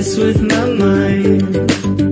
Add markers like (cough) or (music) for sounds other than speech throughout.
mess with my mind.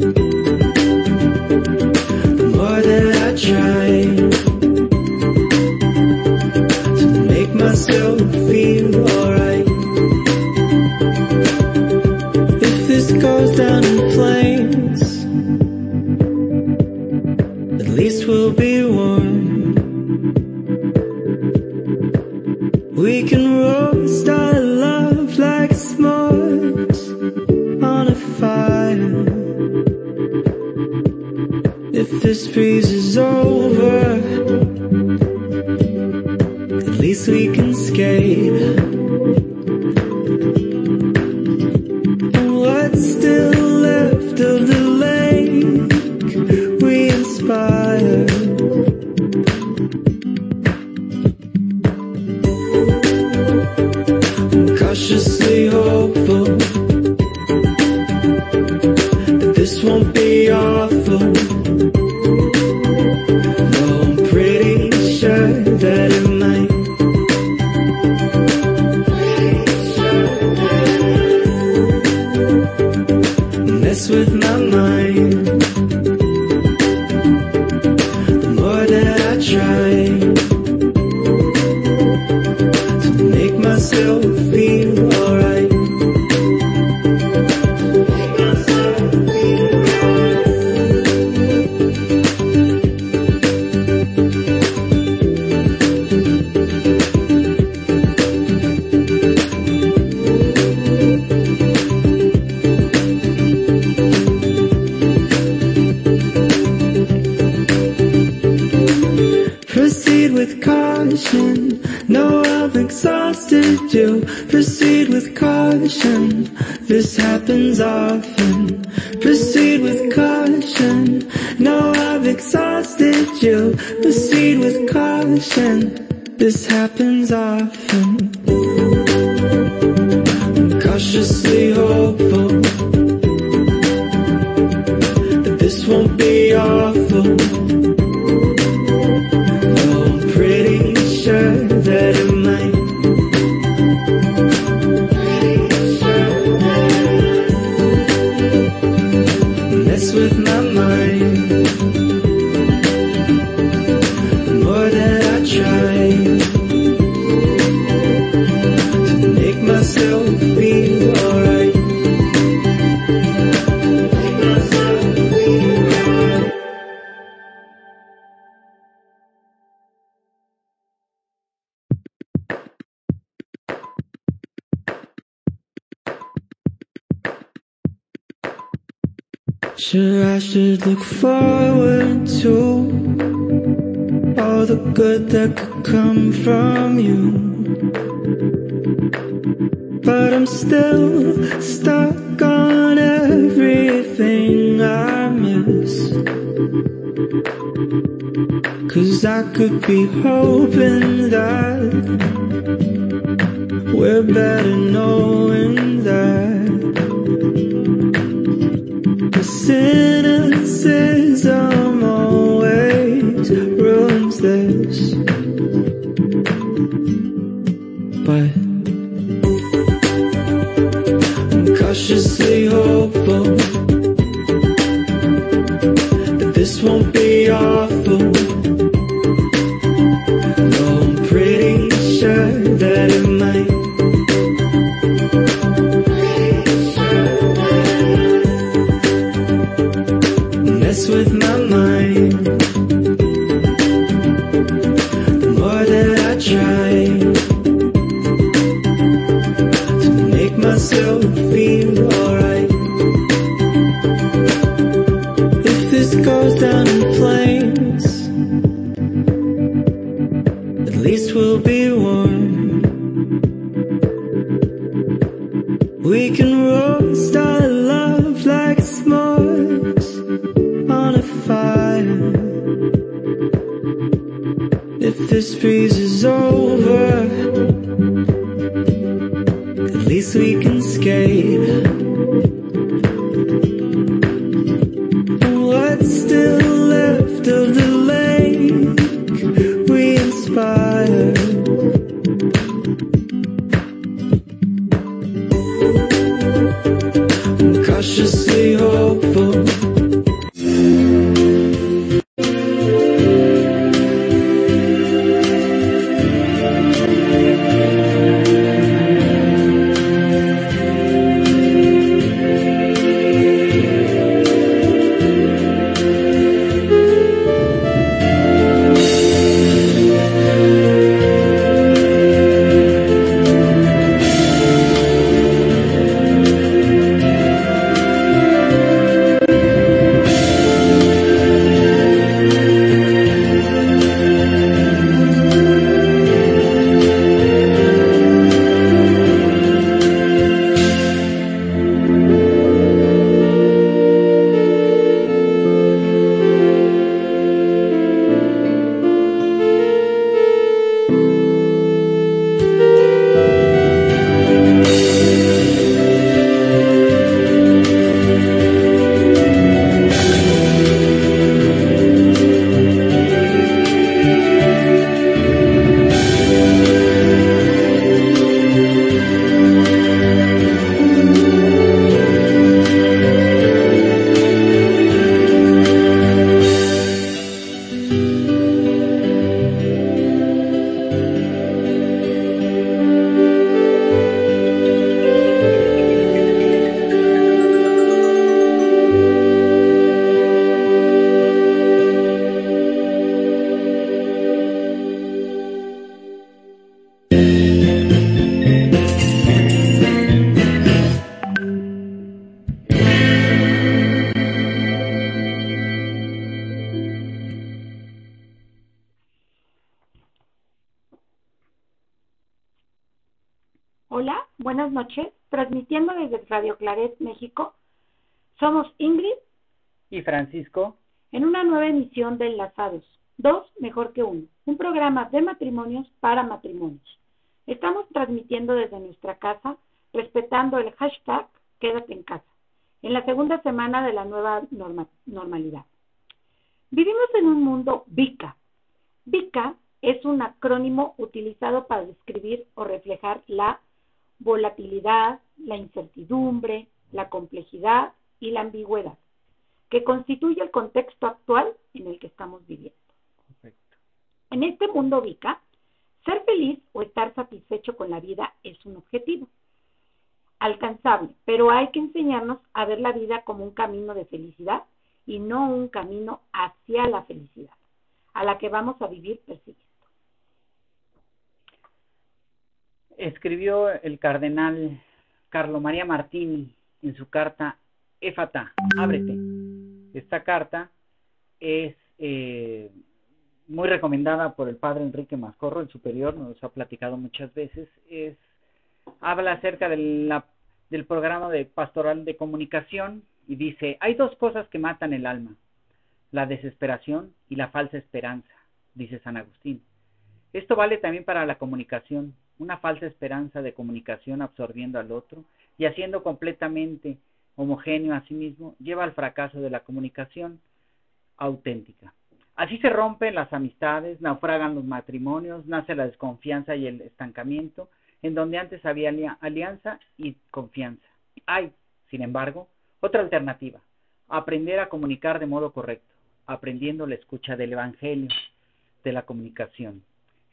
happens often. Proceed with caution. Now I've exhausted you. Proceed with caution. This happens often. I'm cautiously hopeful That this won't be awful. Sure, I should look forward to All the good that could come from you. But I'm still stuck on everything I miss. Cause I could be hoping that We're better knowing sentences I'm always rooms this. Para matrimonios. Estamos transmitiendo desde nuestra casa, respetando el hashtag Quédate en casa, en la segunda semana de la nueva normalidad. Vivimos en un mundo VICA. VICA es un acrónimo utilizado para describir o reflejar la volatilidad, la incertidumbre, la complejidad y la ambigüedad, que constituye el contexto actual en el que estamos viviendo. En este mundo VICA, ser feliz o estar satisfecho con la vida es un objetivo alcanzable, pero hay que enseñarnos a ver la vida como un camino de felicidad y no un camino hacia la felicidad, a la que vamos a vivir persiguiendo. Escribió el cardenal Carlo María Martini en su carta Éfata, ábrete. Esta carta es eh, muy recomendada por el padre Enrique Mascorro, el superior, nos ha platicado muchas veces, es habla acerca del programa de pastoral de comunicación y dice, hay dos cosas que matan el alma, la desesperación y la falsa esperanza, dice San Agustín. Esto vale también para la comunicación, una falsa esperanza de comunicación absorbiendo al otro y haciendo completamente homogéneo a sí mismo, lleva al fracaso de la comunicación auténtica. Así se rompen las amistades, naufragan los matrimonios, nace la desconfianza y el estancamiento, en donde antes había alianza y confianza. Hay, sin embargo, otra alternativa, aprender a comunicar de modo correcto, aprendiendo la escucha del Evangelio, de la comunicación.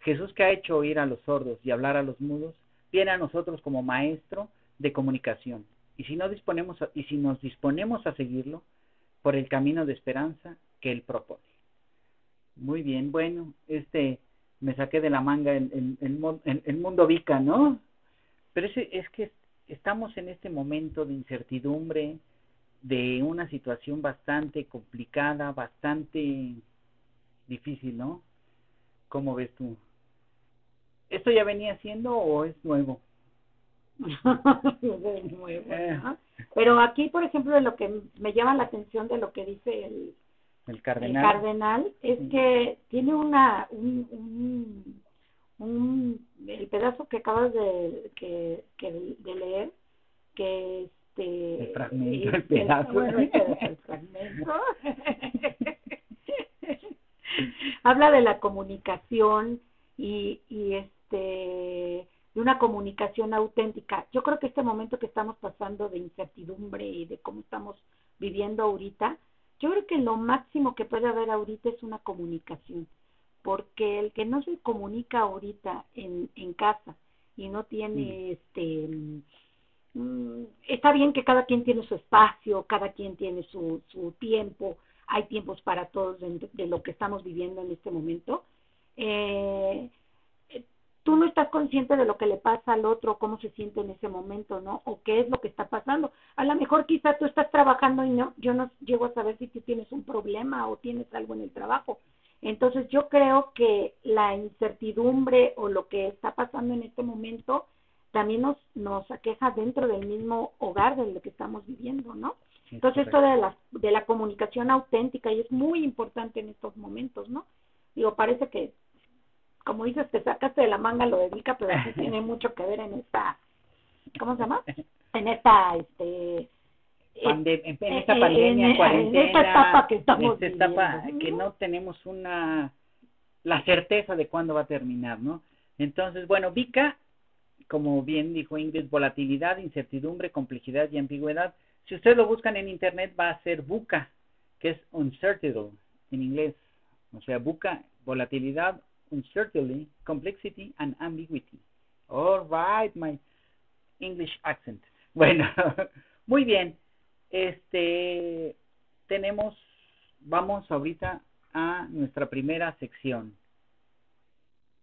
Jesús que ha hecho oír a los sordos y hablar a los mudos, viene a nosotros como maestro de comunicación. Y si, no disponemos y si nos disponemos a seguirlo por el camino de esperanza que Él propone. Muy bien, bueno, este me saqué de la manga el, el, mundo Vica, ¿no? Pero es, es que estamos en este momento de incertidumbre, de una situación bastante complicada, bastante difícil, ¿no? ¿Cómo ves tú? ¿Esto ya venía siendo o es nuevo? (laughs) es nuevo. Eh. Pero aquí, por ejemplo, lo que me llama la atención de lo que dice el, el cardenal, cardenal es que tiene una un, un, el pedazo que acabas de que, de leer que este el (laughs) fragmento el pedazo, el fragmento. Habla de la comunicación y, y este de una comunicación auténtica. Yo creo que este momento que estamos pasando de incertidumbre y de cómo estamos viviendo ahorita, yo creo que lo máximo que puede haber ahorita es una comunicación, porque el que no se comunica ahorita en, en casa y no tiene mm. este mm, está bien que cada quien tiene su espacio, cada quien tiene su, su tiempo, hay tiempos para todos de, de lo que estamos viviendo en este momento. Eh, tú no estás consciente de lo que le pasa al otro, cómo se siente en ese momento, ¿no? O qué es lo que está pasando. A lo mejor quizá tú estás trabajando y no, yo no llego a saber si tú tienes un problema o tienes algo en el trabajo. Entonces yo creo que la incertidumbre o lo que está pasando en este momento también nos, nos aqueja dentro del mismo hogar de lo que estamos viviendo, ¿no? Entonces esto de la, de la comunicación auténtica y es muy importante en estos momentos, ¿no? Digo, parece que como dices, te sacaste de la manga lo dedica, pero sí (laughs) tiene mucho que ver en esta, ¿cómo se llama? (laughs) En esta, este... en, esta pandemia, cuarentena, en esta etapa que estamos esta etapa que no tenemos una la certeza de cuándo va a terminar, ¿no? Entonces, bueno, Vika, como bien dijo Ingrid, volatilidad, incertidumbre, complejidad y ambigüedad. Si ustedes lo buscan en internet va a ser buca, que es uncertainty en inglés. O sea, buca, volatilidad, uncertainty, complexity, and ambiguity. All right, my English accent. (laughs) Bueno, muy bien. Este, tenemos, vamos ahorita a nuestra primera sección,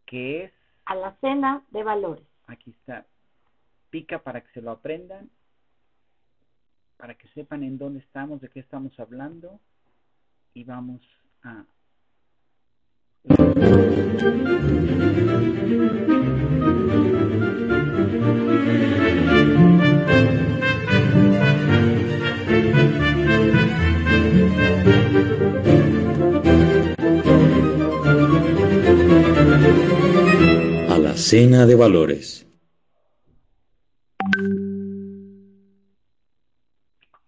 que es... A la cena de valores. Aquí está. Pica para que se lo aprendan, para que sepan en dónde estamos, de qué estamos hablando, y vamos a a la cena de valores.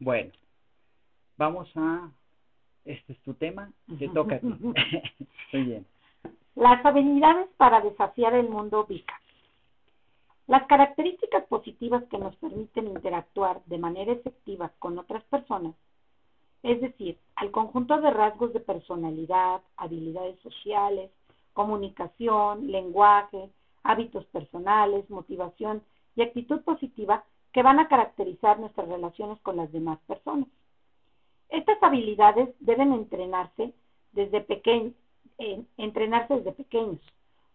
Bueno, vamos a... Este es tu tema, te toca a. (laughs) Las habilidades para desafiar el mundo VICA. Las características positivas que nos permiten interactuar de manera efectiva con otras personas, es decir, al conjunto de rasgos de personalidad, habilidades sociales, comunicación, lenguaje, hábitos personales, motivación y actitud positiva que van a caracterizar nuestras relaciones con las demás personas. Estas habilidades deben entrenarse desde entrenarse desde pequeños,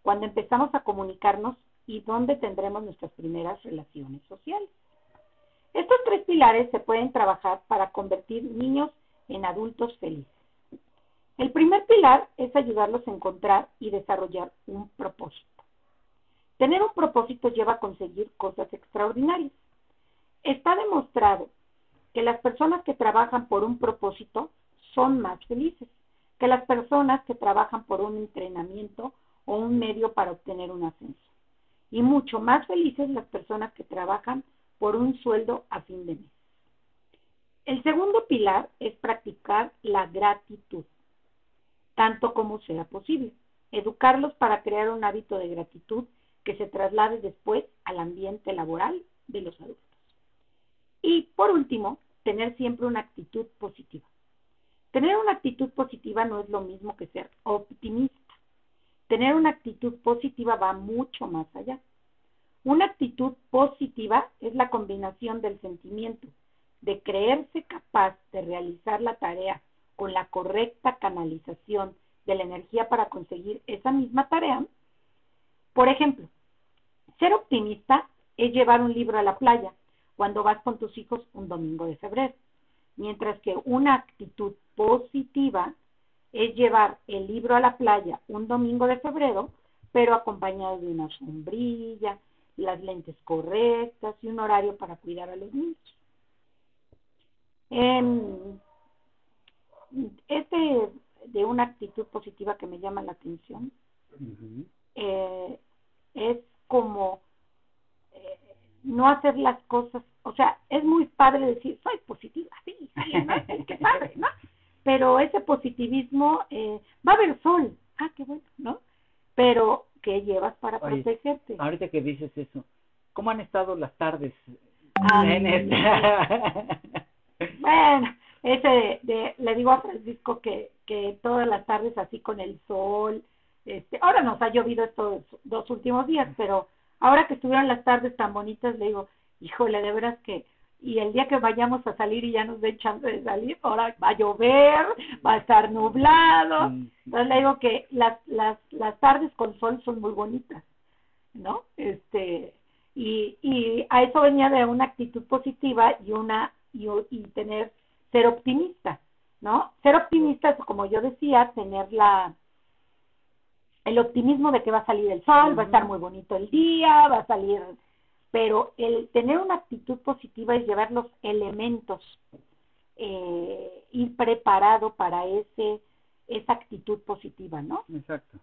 cuando empezamos a comunicarnos y dónde tendremos nuestras primeras relaciones sociales. Estos tres pilares se pueden trabajar para convertir niños en adultos felices. El primer pilar es ayudarlos a encontrar y desarrollar un propósito. Tener un propósito lleva a conseguir cosas extraordinarias. Está demostrado que las personas que trabajan por un propósito son más felices que las personas que trabajan por un entrenamiento o un medio para obtener un ascenso. Y mucho más felices las personas que trabajan por un sueldo a fin de mes. El segundo pilar es practicar la gratitud, tanto como sea posible. Educarlos para crear un hábito de gratitud que se traslade después al ambiente laboral de los adultos. Y por último, tener siempre una actitud positiva. Tener una actitud positiva no es lo mismo que ser optimista. Tener una actitud positiva va mucho más allá. Una actitud positiva es la combinación del sentimiento de creerse capaz de realizar la tarea con la correcta canalización de la energía para conseguir esa misma tarea. Por ejemplo, ser optimista es llevar un libro a la playa cuando vas con tus hijos un domingo de febrero mientras que una actitud positiva es llevar el libro a la playa un domingo de febrero, pero acompañado de una sombrilla, las lentes correctas y un horario para cuidar a los niños. este de una actitud positiva que me llama la atención eh, es como eh, no hacer las cosas o sea, es muy padre decir, soy positiva, sí, sí, (laughs) ¿no? qué padre, ¿no? Pero ese positivismo, eh, va a haber sol, ah, qué bueno, ¿no? Pero, ¿qué llevas para protegerte? Ahorita que dices eso, ¿cómo han estado las tardes? (laughs) Bueno, ese de, le digo a Francisco que, que todas las tardes así con el sol, este, ahora nos ha llovido estos dos últimos días, pero ahora que estuvieron las tardes tan bonitas, le digo, híjole, de veras que, y el día que vayamos a salir y ya nos den chance de salir, ahora va a llover, va a estar nublado. Entonces le digo que las, las, las tardes con sol son muy bonitas, ¿no? Este, y, y a eso venía de una actitud positiva y una, y, y tener, ser optimista, ¿no? Ser optimista es, como yo decía, tener la, el optimismo de que va a salir el sol, va a estar muy bonito el día, va a salir pero el tener una actitud positiva es llevar los elementos, eh, ir preparado para ese esa actitud positiva, ¿no? Exacto.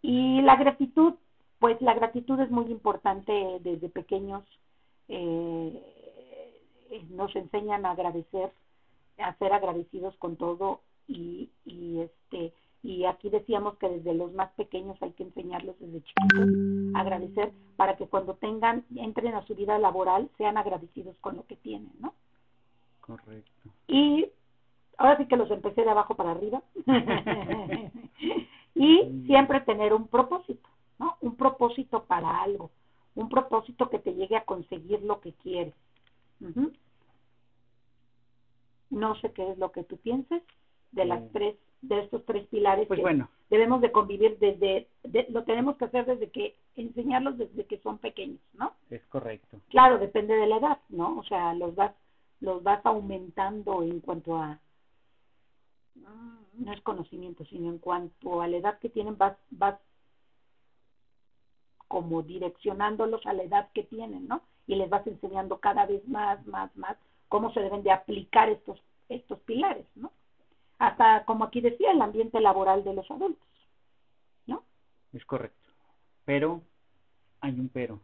Y la gratitud, pues la gratitud es muy importante desde pequeños, eh, nos enseñan a agradecer, a ser agradecidos con todo y, y este y aquí decíamos que desde los más pequeños hay que enseñarlos desde chiquitos a agradecer para que cuando tengan, entren a su vida laboral, sean agradecidos con lo que tienen, ¿no? Correcto. Y ahora sí que los empecé de abajo para arriba. (laughs) y siempre tener un propósito, ¿no? Un propósito para algo, un propósito que te llegue a conseguir lo que quieres. No sé qué es lo que tú pienses de las tres de estos tres pilares pues que bueno. debemos de convivir desde, lo tenemos que hacer desde que, enseñarlos desde que son pequeños, ¿no? Es correcto. Claro, depende de la edad, ¿no? O sea, los vas, los vas aumentando en cuanto a, no es conocimiento, sino en cuanto a la edad que tienen, vas, vas como direccionándolos a la edad que tienen, ¿no? Y les vas enseñando cada vez más, más, más cómo se deben de aplicar estos, estos pilares, ¿no? Hasta, como aquí decía, el ambiente laboral de los adultos, ¿no? Es correcto. Pero hay un pero.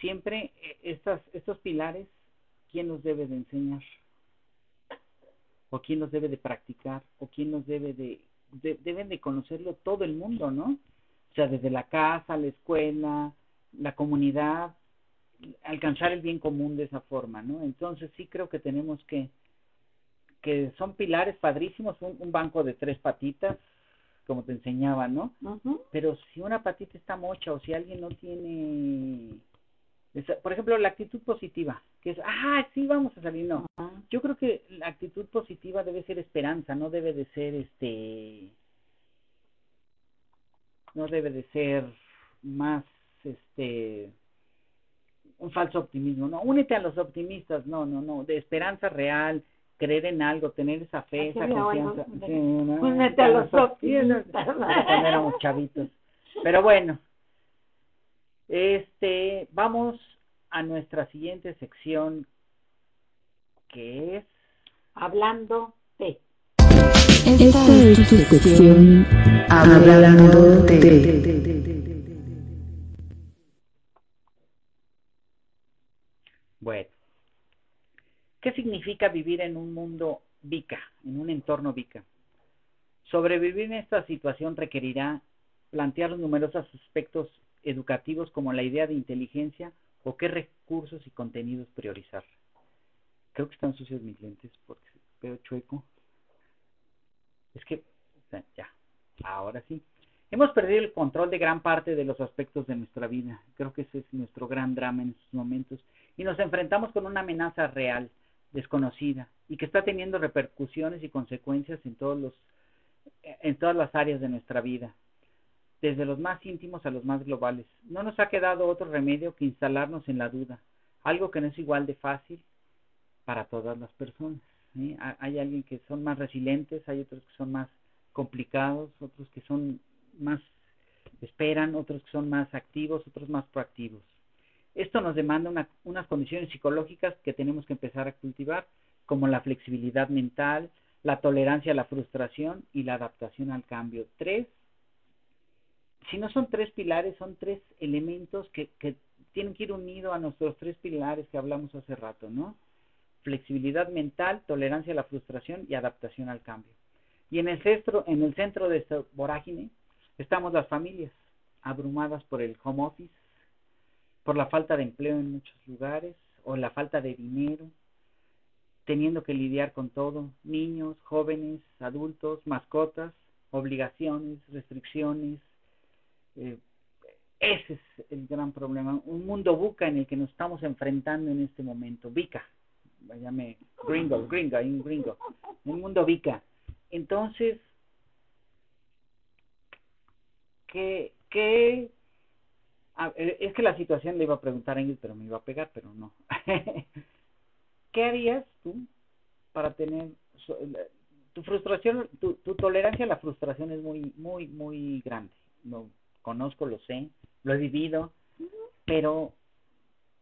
Siempre eh, estas, estos pilares, ¿quién los debe de enseñar? ¿O quién los debe de practicar? ¿O quién los debe de, deben de conocerlo todo el mundo, ¿no? O sea, desde la casa, la escuela, la comunidad, alcanzar el bien común de esa forma, ¿no? Entonces sí creo que tenemos que, que son pilares padrísimos, un, banco de tres patitas, como te enseñaba, ¿no? Pero si una patita está mocha o si alguien no tiene, por ejemplo, la actitud positiva, que es, ah, sí, vamos a salir, no. Yo creo que la actitud positiva debe ser esperanza, no debe de ser, este, no debe de ser más, este, un falso optimismo, no, únete a los optimistas, no, no, no, de esperanza real, creer en algo, tener esa fe, esa confianza. únete a los. Cuando éramos chavitos. Pero bueno, este, vamos a nuestra siguiente sección, que es hablando de. Esta es tu sección hablando de. ¿Qué significa vivir en un mundo VICA, en un entorno VICA? Sobrevivir en esta situación requerirá plantear numerosos aspectos educativos como la idea de inteligencia o qué recursos y contenidos priorizar. Creo que están sucios mis lentes porque veo chueco. Es que, ya, ahora sí. Hemos perdido el control de gran parte de los aspectos de nuestra vida. Creo que ese es nuestro gran drama en estos momentos. Y nos enfrentamos con una amenaza real, desconocida, y que está teniendo repercusiones y consecuencias en todos los en todas las áreas de nuestra vida, desde los más íntimos a los más globales. No nos ha quedado otro remedio que instalarnos en la duda, algo que no es igual de fácil para todas las personas. Hay alguien que son más resilientes, hay otros que son más complicados, otros que son más esperan, otros que son más activos, otros más proactivos. Esto nos demanda unas condiciones psicológicas que tenemos que empezar a cultivar, como la flexibilidad mental, la tolerancia a la frustración y la adaptación al cambio. Tres, si no son tres pilares, son tres elementos que, que tienen que ir unidos a nuestros tres pilares que hablamos hace rato, ¿no? Flexibilidad mental, tolerancia a la frustración y adaptación al cambio. Y en el centro, en el centro de esta vorágine Estamos las familias abrumadas por el home office, por la falta de empleo en muchos lugares o la falta de dinero, teniendo que lidiar con todo, niños, jóvenes, adultos, mascotas, obligaciones, restricciones. Eh, ese es el gran problema, un mundo buca en el que nos estamos enfrentando en este momento, bica, váyame, gringo, gringo, un gringo, un mundo bica. Entonces, ¿Qué, es que la situación le iba a preguntar a Ingrid, pero me iba a pegar, pero no. (laughs) ¿Qué harías tú para tener tu frustración, tu, tolerancia a la frustración es muy, muy, muy grande. Lo conozco, lo sé, lo he vivido, pero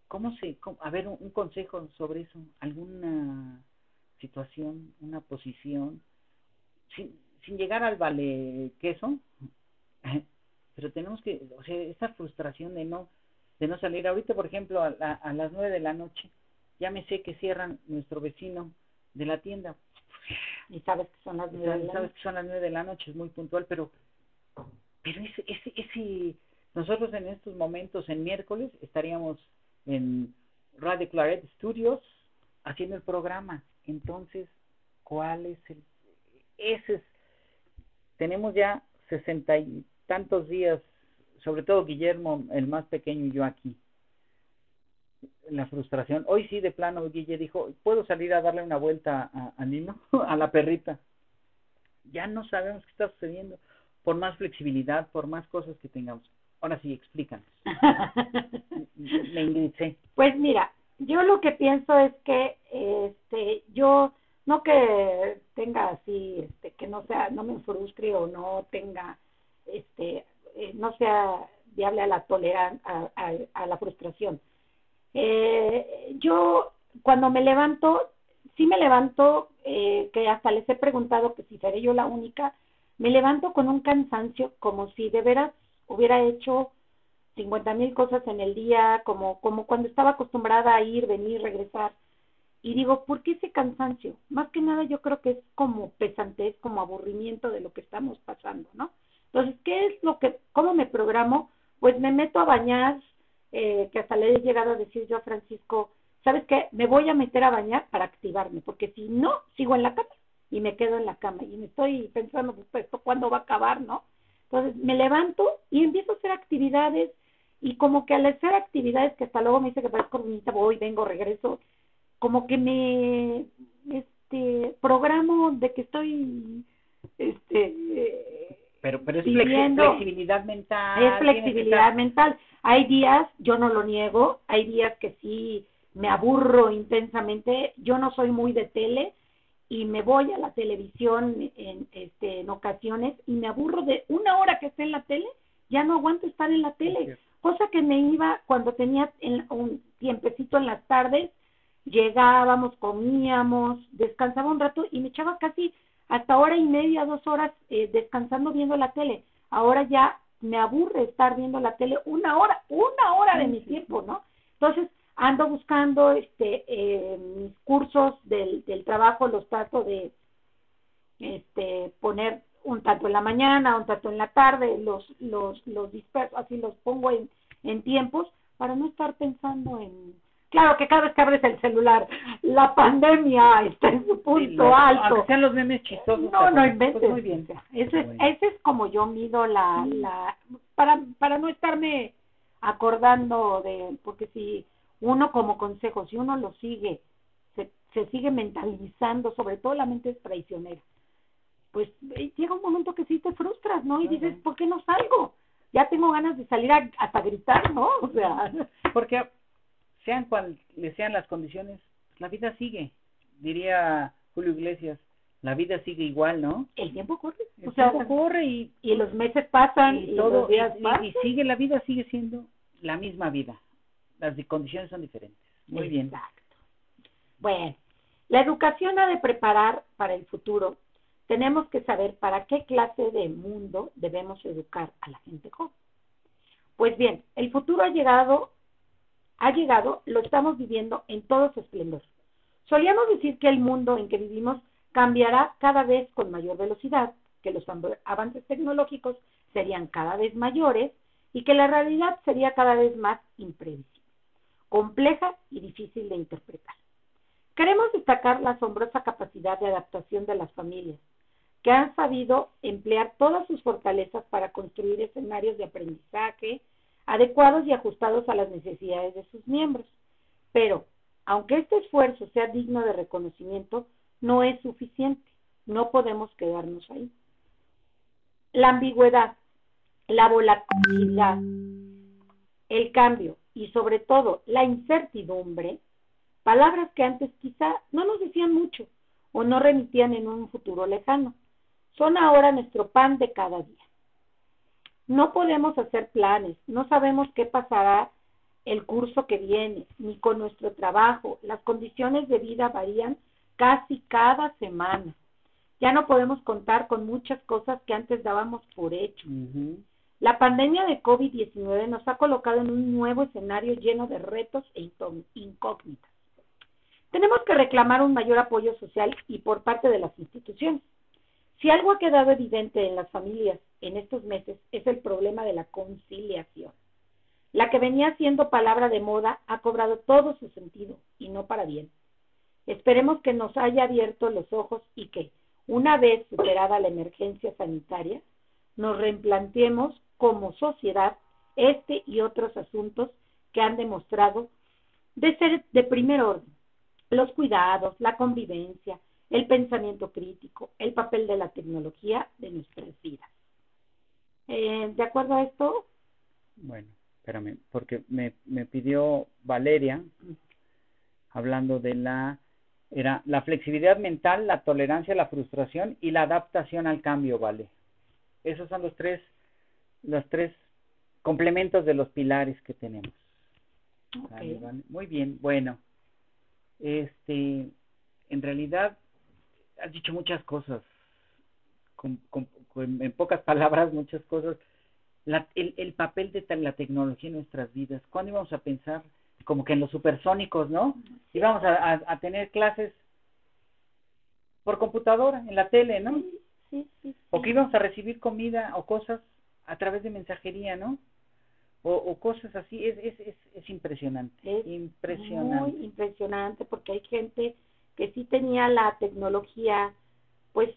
¿cómo se, a ver, un, consejo sobre eso, alguna situación, una posición, sin, sin llegar al vale queso, (laughs) pero tenemos que, o sea, esa frustración de no, de no salir. Ahorita, por ejemplo, a, a las nueve de la noche, ya me sé que cierran nuestro vecino de la tienda. Y sabes que son las nueve. Sabes que son las nueve de la noche, es muy puntual, pero, pero ese, ese, ese, nosotros en estos momentos, en miércoles, estaríamos en Radio Claret Studios haciendo el programa. Entonces, ¿cuál es el, ese es, tenemos ya sesenta y tantos días, sobre todo Guillermo, el más pequeño, y yo aquí. La frustración. Hoy sí, de plano, Guille dijo, ¿puedo salir a darle una vuelta a, a Nino, (laughs) a la perrita? Ya no sabemos qué está sucediendo, por más flexibilidad, por más cosas que tengamos. Ahora sí, explícanos. (laughs) Me ingresé. Pues mira, yo lo que pienso es que este yo no que tenga así este que no sea no me frustre o no tenga este, eh, no sea viable a la tolerancia, a, la frustración. Eh, yo cuando me levanto, sí me levanto, eh, que hasta les he preguntado que si seré yo la única, me levanto con un cansancio como si de veras hubiera hecho 50 mil cosas en el día, como, como cuando estaba acostumbrada a ir, venir, regresar. Y digo, ¿por qué ese cansancio? Más que nada yo creo que es como pesantez, como aburrimiento de lo que estamos pasando, ¿no? Entonces, ¿qué es lo que, cómo me programo? Pues me meto a bañar, eh, que hasta le he llegado a decir yo a Francisco, ¿sabes qué? Me voy a meter a bañar para activarme, porque si no, sigo en la cama y me quedo en la cama y me estoy pensando, pues, ¿esto cuándo va a acabar, no? Entonces, me levanto y empiezo a hacer actividades y como que al hacer actividades que hasta luego me dice que parezco bonita, voy, vengo, regreso, como que me este programo de que estoy este pero pero es viviendo. flexibilidad mental es flexibilidad mental. Hay días yo no lo niego hay días que sí me aburro intensamente. Yo no soy muy de tele y me voy a la televisión en este en ocasiones y me aburro de una hora que esté en la tele ya no aguanto estar en la tele. cosa que me iba cuando tenía un tiempecito en las tardes, llegábamos, comíamos, descansaba un rato y me echaba casi hasta hora y media, dos horas eh, descansando viendo la tele. Ahora ya me aburre estar viendo la tele una hora, una hora de mi tiempo, ¿no? Entonces ando buscando este eh, mis cursos del, del trabajo, los trato de este poner un tanto en la mañana, un tanto en la tarde, los, los, los disperso, así los pongo en, en tiempos para no estar pensando en, claro que cada vez que abres el celular, la pandemia está en su punto alto. Aunque sean los memes chistosos. No, no inventes. Pues muy bien. Ese, es, ese es como yo mido la, la, para, para no estarme acordando de, porque si uno como consejo, si uno lo sigue, se, se sigue mentalizando, sobre todo la mente es traicionera pues eh, llega un momento que sí te frustras, ¿no? Y dices, ¿por qué no salgo? Ya tengo ganas de salir a, hasta gritar, ¿no? O sea, porque sean cuales sean las condiciones, la vida sigue. Diría Julio Iglesias, la vida sigue igual, ¿no? El tiempo corre. El o sea, tiempo corre y, y los meses pasan y, todo, los días y, y, sigue la vida, sigue siendo la misma vida. Las condiciones son diferentes. Muy bien. Exacto. Bueno, la educación ha de preparar para el futuro tenemos que saber para qué clase de mundo debemos educar a la gente joven. Pues bien, el futuro ha llegado, ha llegado, lo estamos viviendo en todo su esplendor. Solíamos decir que el mundo en que vivimos cambiará cada vez con mayor velocidad, que los avances tecnológicos serían cada vez mayores y que la realidad sería cada vez más imprevisible, compleja y difícil de interpretar. Queremos destacar la asombrosa capacidad de adaptación de las familias, que han sabido emplear todas sus fortalezas para construir escenarios de aprendizaje adecuados y ajustados a las necesidades de sus miembros. Pero, aunque este esfuerzo sea digno de reconocimiento, no es suficiente. No podemos quedarnos ahí. La ambigüedad, la volatilidad, el cambio y sobre todo la incertidumbre, palabras que antes quizá no nos decían mucho o no remitían en un futuro lejano, son ahora nuestro pan de cada día. No podemos hacer planes, no sabemos qué pasará el curso que viene, ni con nuestro trabajo. Las condiciones de vida varían casi cada semana. Ya no podemos contar con muchas cosas que antes dábamos por hecho. La pandemia de COVID-19 nos ha colocado en un nuevo escenario lleno de retos e incógnitas. Tenemos que reclamar un mayor apoyo social y por parte de las instituciones. Si algo ha quedado evidente en las familias en estos meses es el problema de la conciliación. La que venía siendo palabra de moda ha cobrado todo su sentido y no para bien. Esperemos que nos haya abierto los ojos y que, una vez superada la emergencia sanitaria, nos replanteemos como sociedad este y otros asuntos que han demostrado de ser de primer orden. Los cuidados, la convivencia, el pensamiento crítico, el papel de la tecnología de nuestras vidas. Eh, ¿De acuerdo a esto? Bueno, espérame, porque me, me pidió Valeria, hablando de la, era la flexibilidad mental, la tolerancia a la frustración y la adaptación al cambio, ¿vale? Esos son los tres, los tres complementos de los pilares que tenemos. Muy bien, bueno, este, en realidad has dicho muchas cosas, en pocas (laughs) palabras muchas cosas. la, el, el papel de la tecnología en nuestras vidas. ¿Cuándo íbamos a pensar como que en los supersónicos, ¿no? Íbamos a, a, a tener clases por computadora, en la tele, ¿no? Sí, sí, O que íbamos a recibir comida o cosas a través de mensajería, ¿no? O, o cosas así, es, es, es, es impresionante, Es impresionante. Muy impresionante porque hay gente que sí tenía la tecnología, pues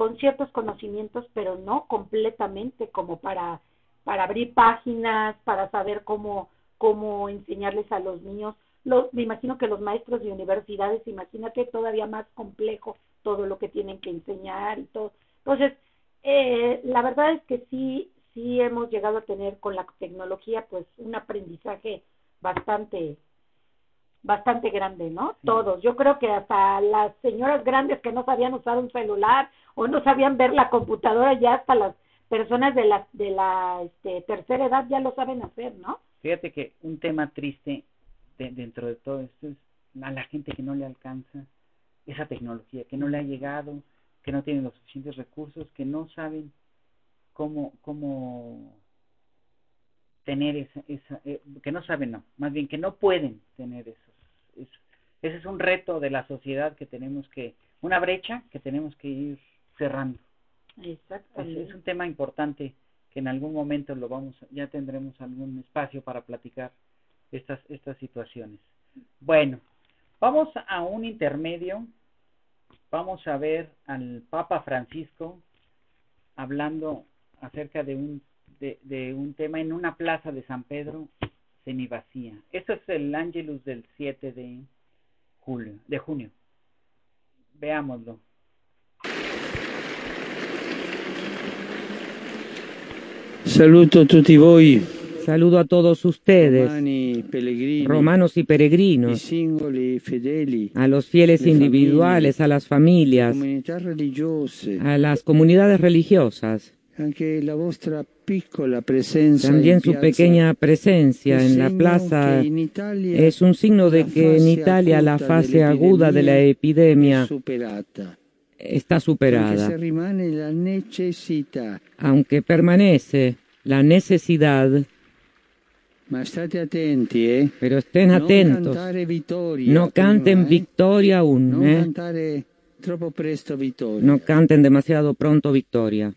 con ciertos conocimientos, pero no completamente como para para abrir páginas, para saber cómo cómo enseñarles a los niños. Los, me imagino que los maestros de universidades, imagínate todavía más complejo todo lo que tienen que enseñar y todo. Entonces, eh, la verdad es que sí, sí hemos llegado a tener con la tecnología, pues, un aprendizaje bastante, bastante grande, ¿no? Todos. Yo creo que hasta las señoras grandes que no sabían usar un celular o no sabían ver la computadora, ya hasta las personas de la, de la este, tercera edad ya lo saben hacer, ¿no? Fíjate que un tema triste de, dentro de todo esto es a la gente que no le alcanza esa tecnología, que no le ha llegado, que no tienen los suficientes recursos, que no saben cómo, cómo tener esa, esa eh, que no saben, no, más bien que no pueden tener esos, eso. Ese es un reto de la sociedad que tenemos que, una brecha que tenemos que ir cerrando. Es, Exactamente. es un tema importante que en algún momento lo vamos, ya tendremos algún espacio para platicar estas, estas situaciones. Bueno, vamos a un intermedio. Vamos a ver al Papa Francisco hablando acerca de un, de, de un tema en una plaza de San Pedro semivacía. Esto es el Ángelus del 7 de julio, de junio. Veámoslo. Saluto tutti voi, Saludo a todos ustedes, romanos y peregrinos, a los fieles le individuales, a las familias, a las comunidades religiosas, también su pequeña presencia en la plaza es un signo de que en Italia la fase aguda de la epidemia. Está superada, aunque permanece la necesidad, eh? pero estén atentos, no canten eh? victoria aún, ¿eh? No canten demasiado pronto victoria.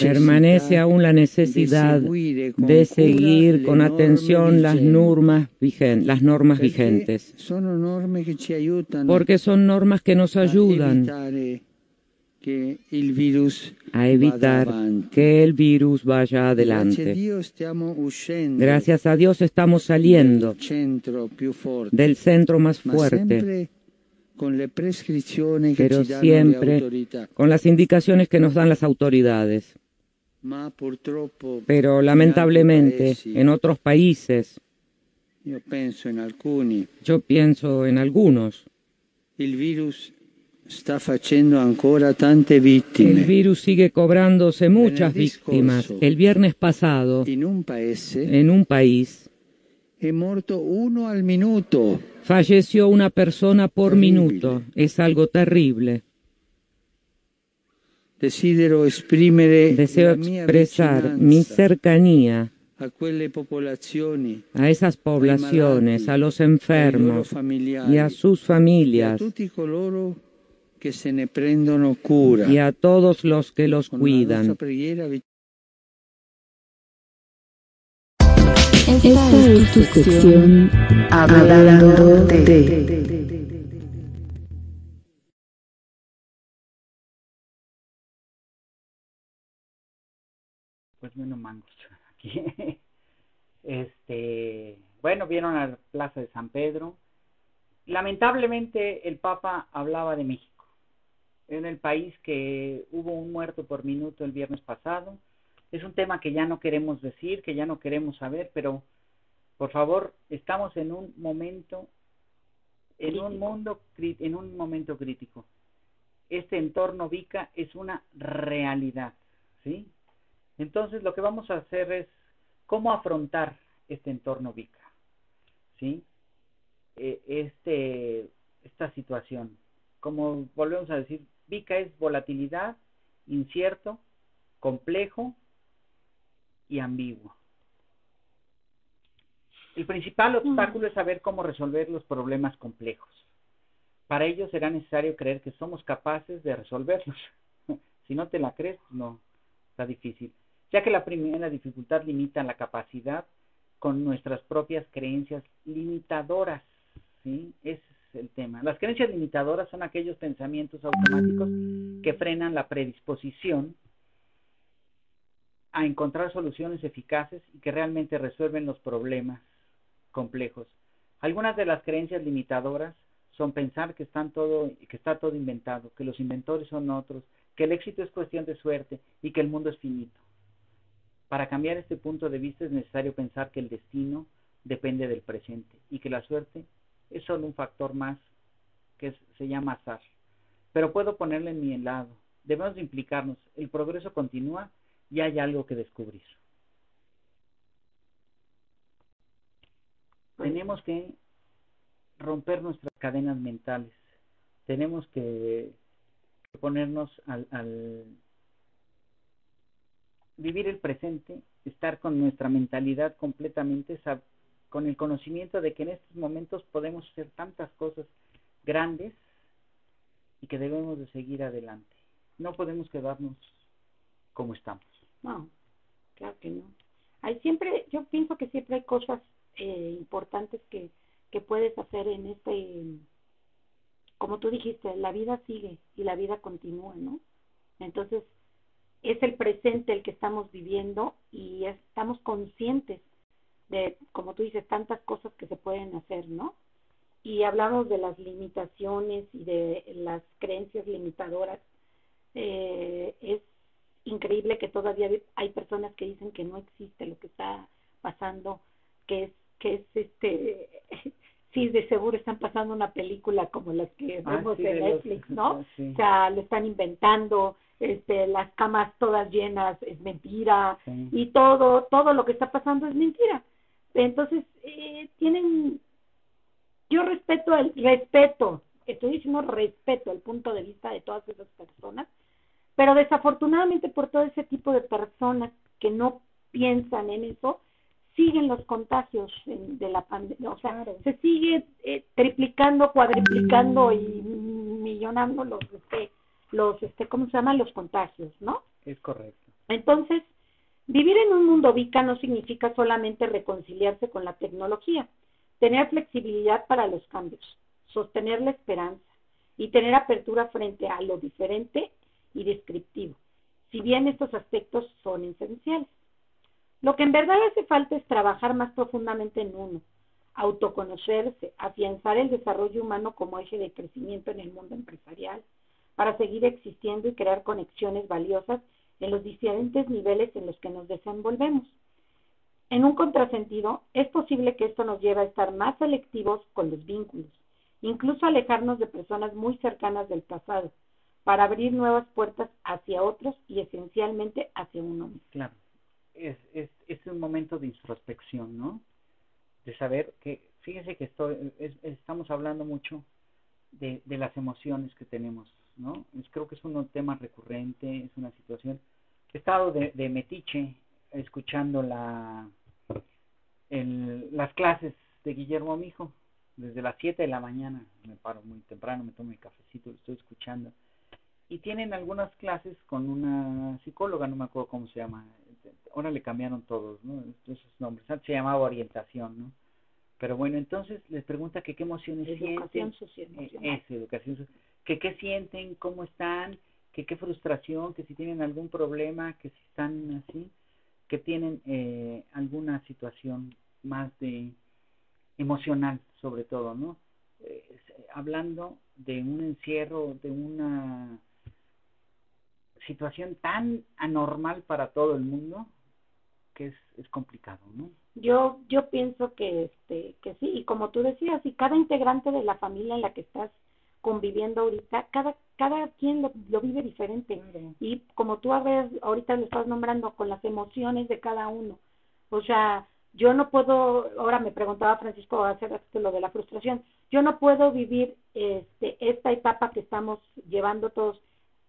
Permanece aún la necesidad de seguir con atención las normas, las vigentes, porque son normas que nos ayudan a evitar que el virus vaya adelante. Gracias a Dios estamos saliendo del centro más fuerte, pero siempre con las indicaciones que nos dan las autoridades. Pero in lamentablemente en otros países, yo pienso en algunos, il virus sta facendo ancora tante el vittime. virus sigue cobrándose muchas víctimas. El viernes pasado, en un país, è morto uno al minuto. falleció una persona por Terrible. minuto. Es algo terrible. Desidero esprimere Deseo expresar mi cercanía a quelle popolazioni, a esas poblaciones, a los enfermos y a sus familias y a todos los que los cuidan. Esta es tu sección Hablando de. pues menos mangos aquí. (laughs) Este, bueno, vieron a la Plaza de San Pedro. Lamentablemente el Papa hablaba de México. En el país que hubo un muerto por minuto el viernes pasado. Es un tema que ya no queremos decir, que ya no queremos saber, pero por favor, estamos en un momento en un Crítico. mundo cri- en un momento crítico. Este entorno Vica es una realidad, ¿sí? Entonces lo que vamos a hacer es cómo afrontar este entorno Vica, ¿sí? Eh, este, esta situación. Como volvemos a decir, Vica es volatilidad, incierto, complejo y ambiguo. El principal obstáculo es saber cómo resolver los problemas complejos. Para ello será necesario creer que somos capaces de resolverlos. (laughs) si no te la crees, no, está difícil. Ya que la primera dificultad limita la capacidad con nuestras propias creencias limitadoras. ¿sí? Ese es el tema. Las creencias limitadoras son aquellos pensamientos automáticos que frenan la predisposición a encontrar soluciones eficaces y que realmente resuelven los problemas complejos. Algunas de las creencias limitadoras son pensar que está todo inventado, que los inventores son otros, que el éxito es cuestión de suerte y que el mundo es finito. Para cambiar este punto de vista es necesario pensar que el destino depende del presente y que la suerte es solo un factor más que se llama azar. Pero puedo ponerle en mi lado. Debemos implicarnos. El progreso continúa y hay algo que descubrir. Tenemos que romper nuestras cadenas mentales. Tenemos que, ponernos al, al vivir el presente, estar con nuestra mentalidad completamente, con el conocimiento de que en estos momentos podemos hacer tantas cosas grandes y que debemos de seguir adelante. No podemos quedarnos como estamos. No, claro que no. Hay siempre, yo pienso que siempre hay cosas eh, importantes que, que puedes hacer en este, como tú dijiste, la vida sigue y la vida continúa, ¿no? Entonces, es el presente el que estamos viviendo y estamos conscientes de, como tú dices, tantas cosas que se pueden hacer, ¿no? Y hablamos de las limitaciones y de las creencias limitadoras. Eh, es increíble que todavía hay personas que dicen que no existe lo que está pasando, que es que es este (laughs) sí de seguro están pasando una película como las que Ah, vemos sí, en los- Netflix, ¿no? (laughs) sí. O sea, lo están inventando, este las camas todas llenas es mentira Sí. y todo todo lo que está pasando es mentira. Entonces, eh, tienen yo respeto el respeto, estoy diciendo respeto el punto de vista de todas esas personas, pero desafortunadamente por todo ese tipo de personas que no piensan en eso, siguen los contagios en- de la pandemia, o sea, Claro. se sigue eh, triplicando, cuadriplicando y millonando los, este, los, este, ¿cómo se llaman? Los contagios, ¿no? Es correcto. Entonces, vivir en un mundo VICA no significa solamente reconciliarse con la tecnología, tener flexibilidad para los cambios, sostener la esperanza y tener apertura frente a lo diferente y descriptivo, si bien estos aspectos son esenciales. Lo que en verdad hace falta es trabajar más profundamente en uno, autoconocerse, afianzar el desarrollo humano como eje de crecimiento en el mundo empresarial, para seguir existiendo y crear conexiones valiosas en los diferentes niveles en los que nos desenvolvemos. En un contrasentido, es posible que esto nos lleve a estar más selectivos con los vínculos, incluso alejarnos de personas muy cercanas del pasado, para abrir nuevas puertas hacia otros y esencialmente hacia uno mismo. Claro. Es, es, es un momento de introspección, ¿no? De saber que, fíjese que estoy, es- estamos hablando mucho de, de las emociones que tenemos, ¿no? Creo que es un tema recurrente, es una situación. He estado de, de metiche escuchando la, el, las clases de Guillermo Mijo, desde las 7 de la mañana, me paro muy temprano, me tomo mi cafecito, lo estoy escuchando. Y tienen algunas clases con una psicóloga, no me acuerdo cómo se llama, ahora le cambiaron todos, ¿no? Esos nombres, antes se llamaba orientación, ¿no? Pero bueno, entonces les pregunta que qué emociones Educación sienten, eh, educación, so- que qué sienten, cómo están, que qué frustración, que si tienen algún problema, que si están así, que tienen eh, alguna situación más de emocional sobre todo, ¿no? Eh, s- hablando de un encierro, de una situación tan anormal para todo el mundo que es, es complicado, ¿no? Yo yo pienso que este que sí y como tú decías y cada integrante de la familia en la que estás conviviendo ahorita cada cada quien lo, lo vive diferente. Y como tú a ver ahorita lo estás nombrando con las emociones de cada uno. O sea yo no puedo ahora me preguntaba Francisco hace rato lo de la frustración yo no puedo vivir este esta etapa que estamos llevando todos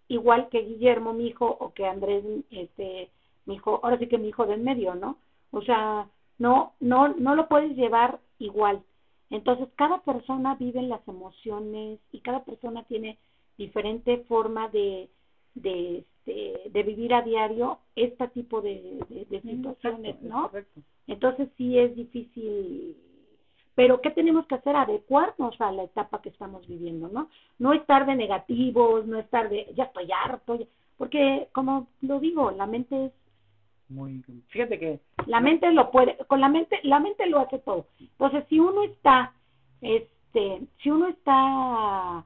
igual que Guillermo, mi hijo, o que Andrés, este, mi hijo, ahora sí que mi hijo de en medio, ¿no? O sea, no, no, no lo puedes llevar igual. Entonces, cada persona vive las emociones y cada persona tiene diferente forma de, de, este, de vivir a diario este tipo de, de, de situaciones, ¿no? Entonces sí es difícil, pero ¿qué tenemos que hacer? Adecuarnos a la etapa que estamos viviendo, ¿no? No estar de negativos, no estar de, ya estoy harto, porque como lo digo, la mente es, Muy, fíjate que la mente lo puede, con la mente, la mente lo hace todo. Entonces si uno está, este, si uno está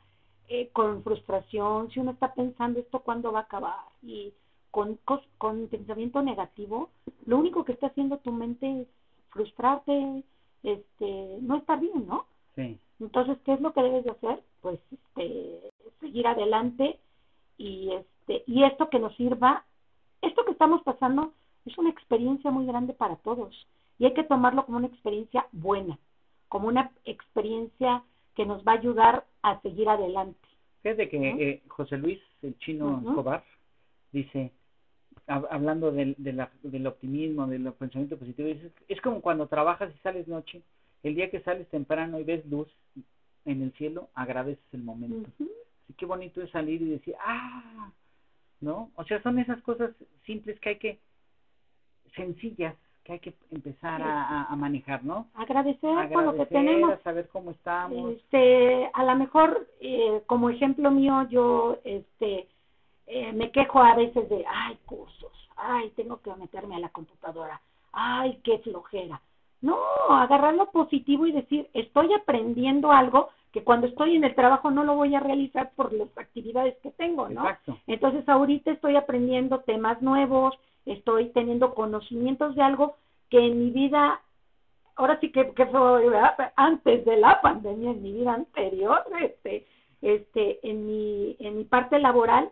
eh, con frustración, si uno está pensando esto cuándo va a acabar y con, cos- con pensamiento negativo, lo único que está haciendo tu mente es frustrarte, este, no estar bien, ¿no? sí, Entonces, ¿qué es lo que debes de hacer? Pues este, seguir adelante y este y esto que nos sirva, esto que estamos pasando es una experiencia muy grande para todos y hay que tomarlo como una experiencia buena, como una experiencia que nos va a ayudar a seguir adelante. Fíjate que eh, José Luis, el chino Ujú. Escobar, dice, hablando del, del optimismo, del pensamiento positivo, dice, es como cuando trabajas y sales noche, el día que sales temprano y ves luz en el cielo, agradeces el momento. Ujú. Así qué bonito es salir y decir, ah, ¿no? O sea, son esas cosas simples que hay que, sencillas, que hay que empezar a, a- a manejar, ¿no? Agradecer, con lo que Agradecer, tenemos. a saber cómo estamos. Este, a lo mejor, eh, como ejemplo mío, yo este, eh, me quejo a veces de, ay, cursos, ay, tengo que meterme a la computadora, ay, qué flojera. No, agarrar lo positivo y decir, estoy aprendiendo algo que cuando estoy en el trabajo no lo voy a realizar por las actividades que tengo, ¿no? Exacto. Entonces ahorita estoy aprendiendo temas nuevos, estoy teniendo conocimientos de algo que en mi vida, ahora sí que, que fue ¿verdad? antes de la pandemia, en mi vida anterior, este, este, en mi, en mi parte laboral,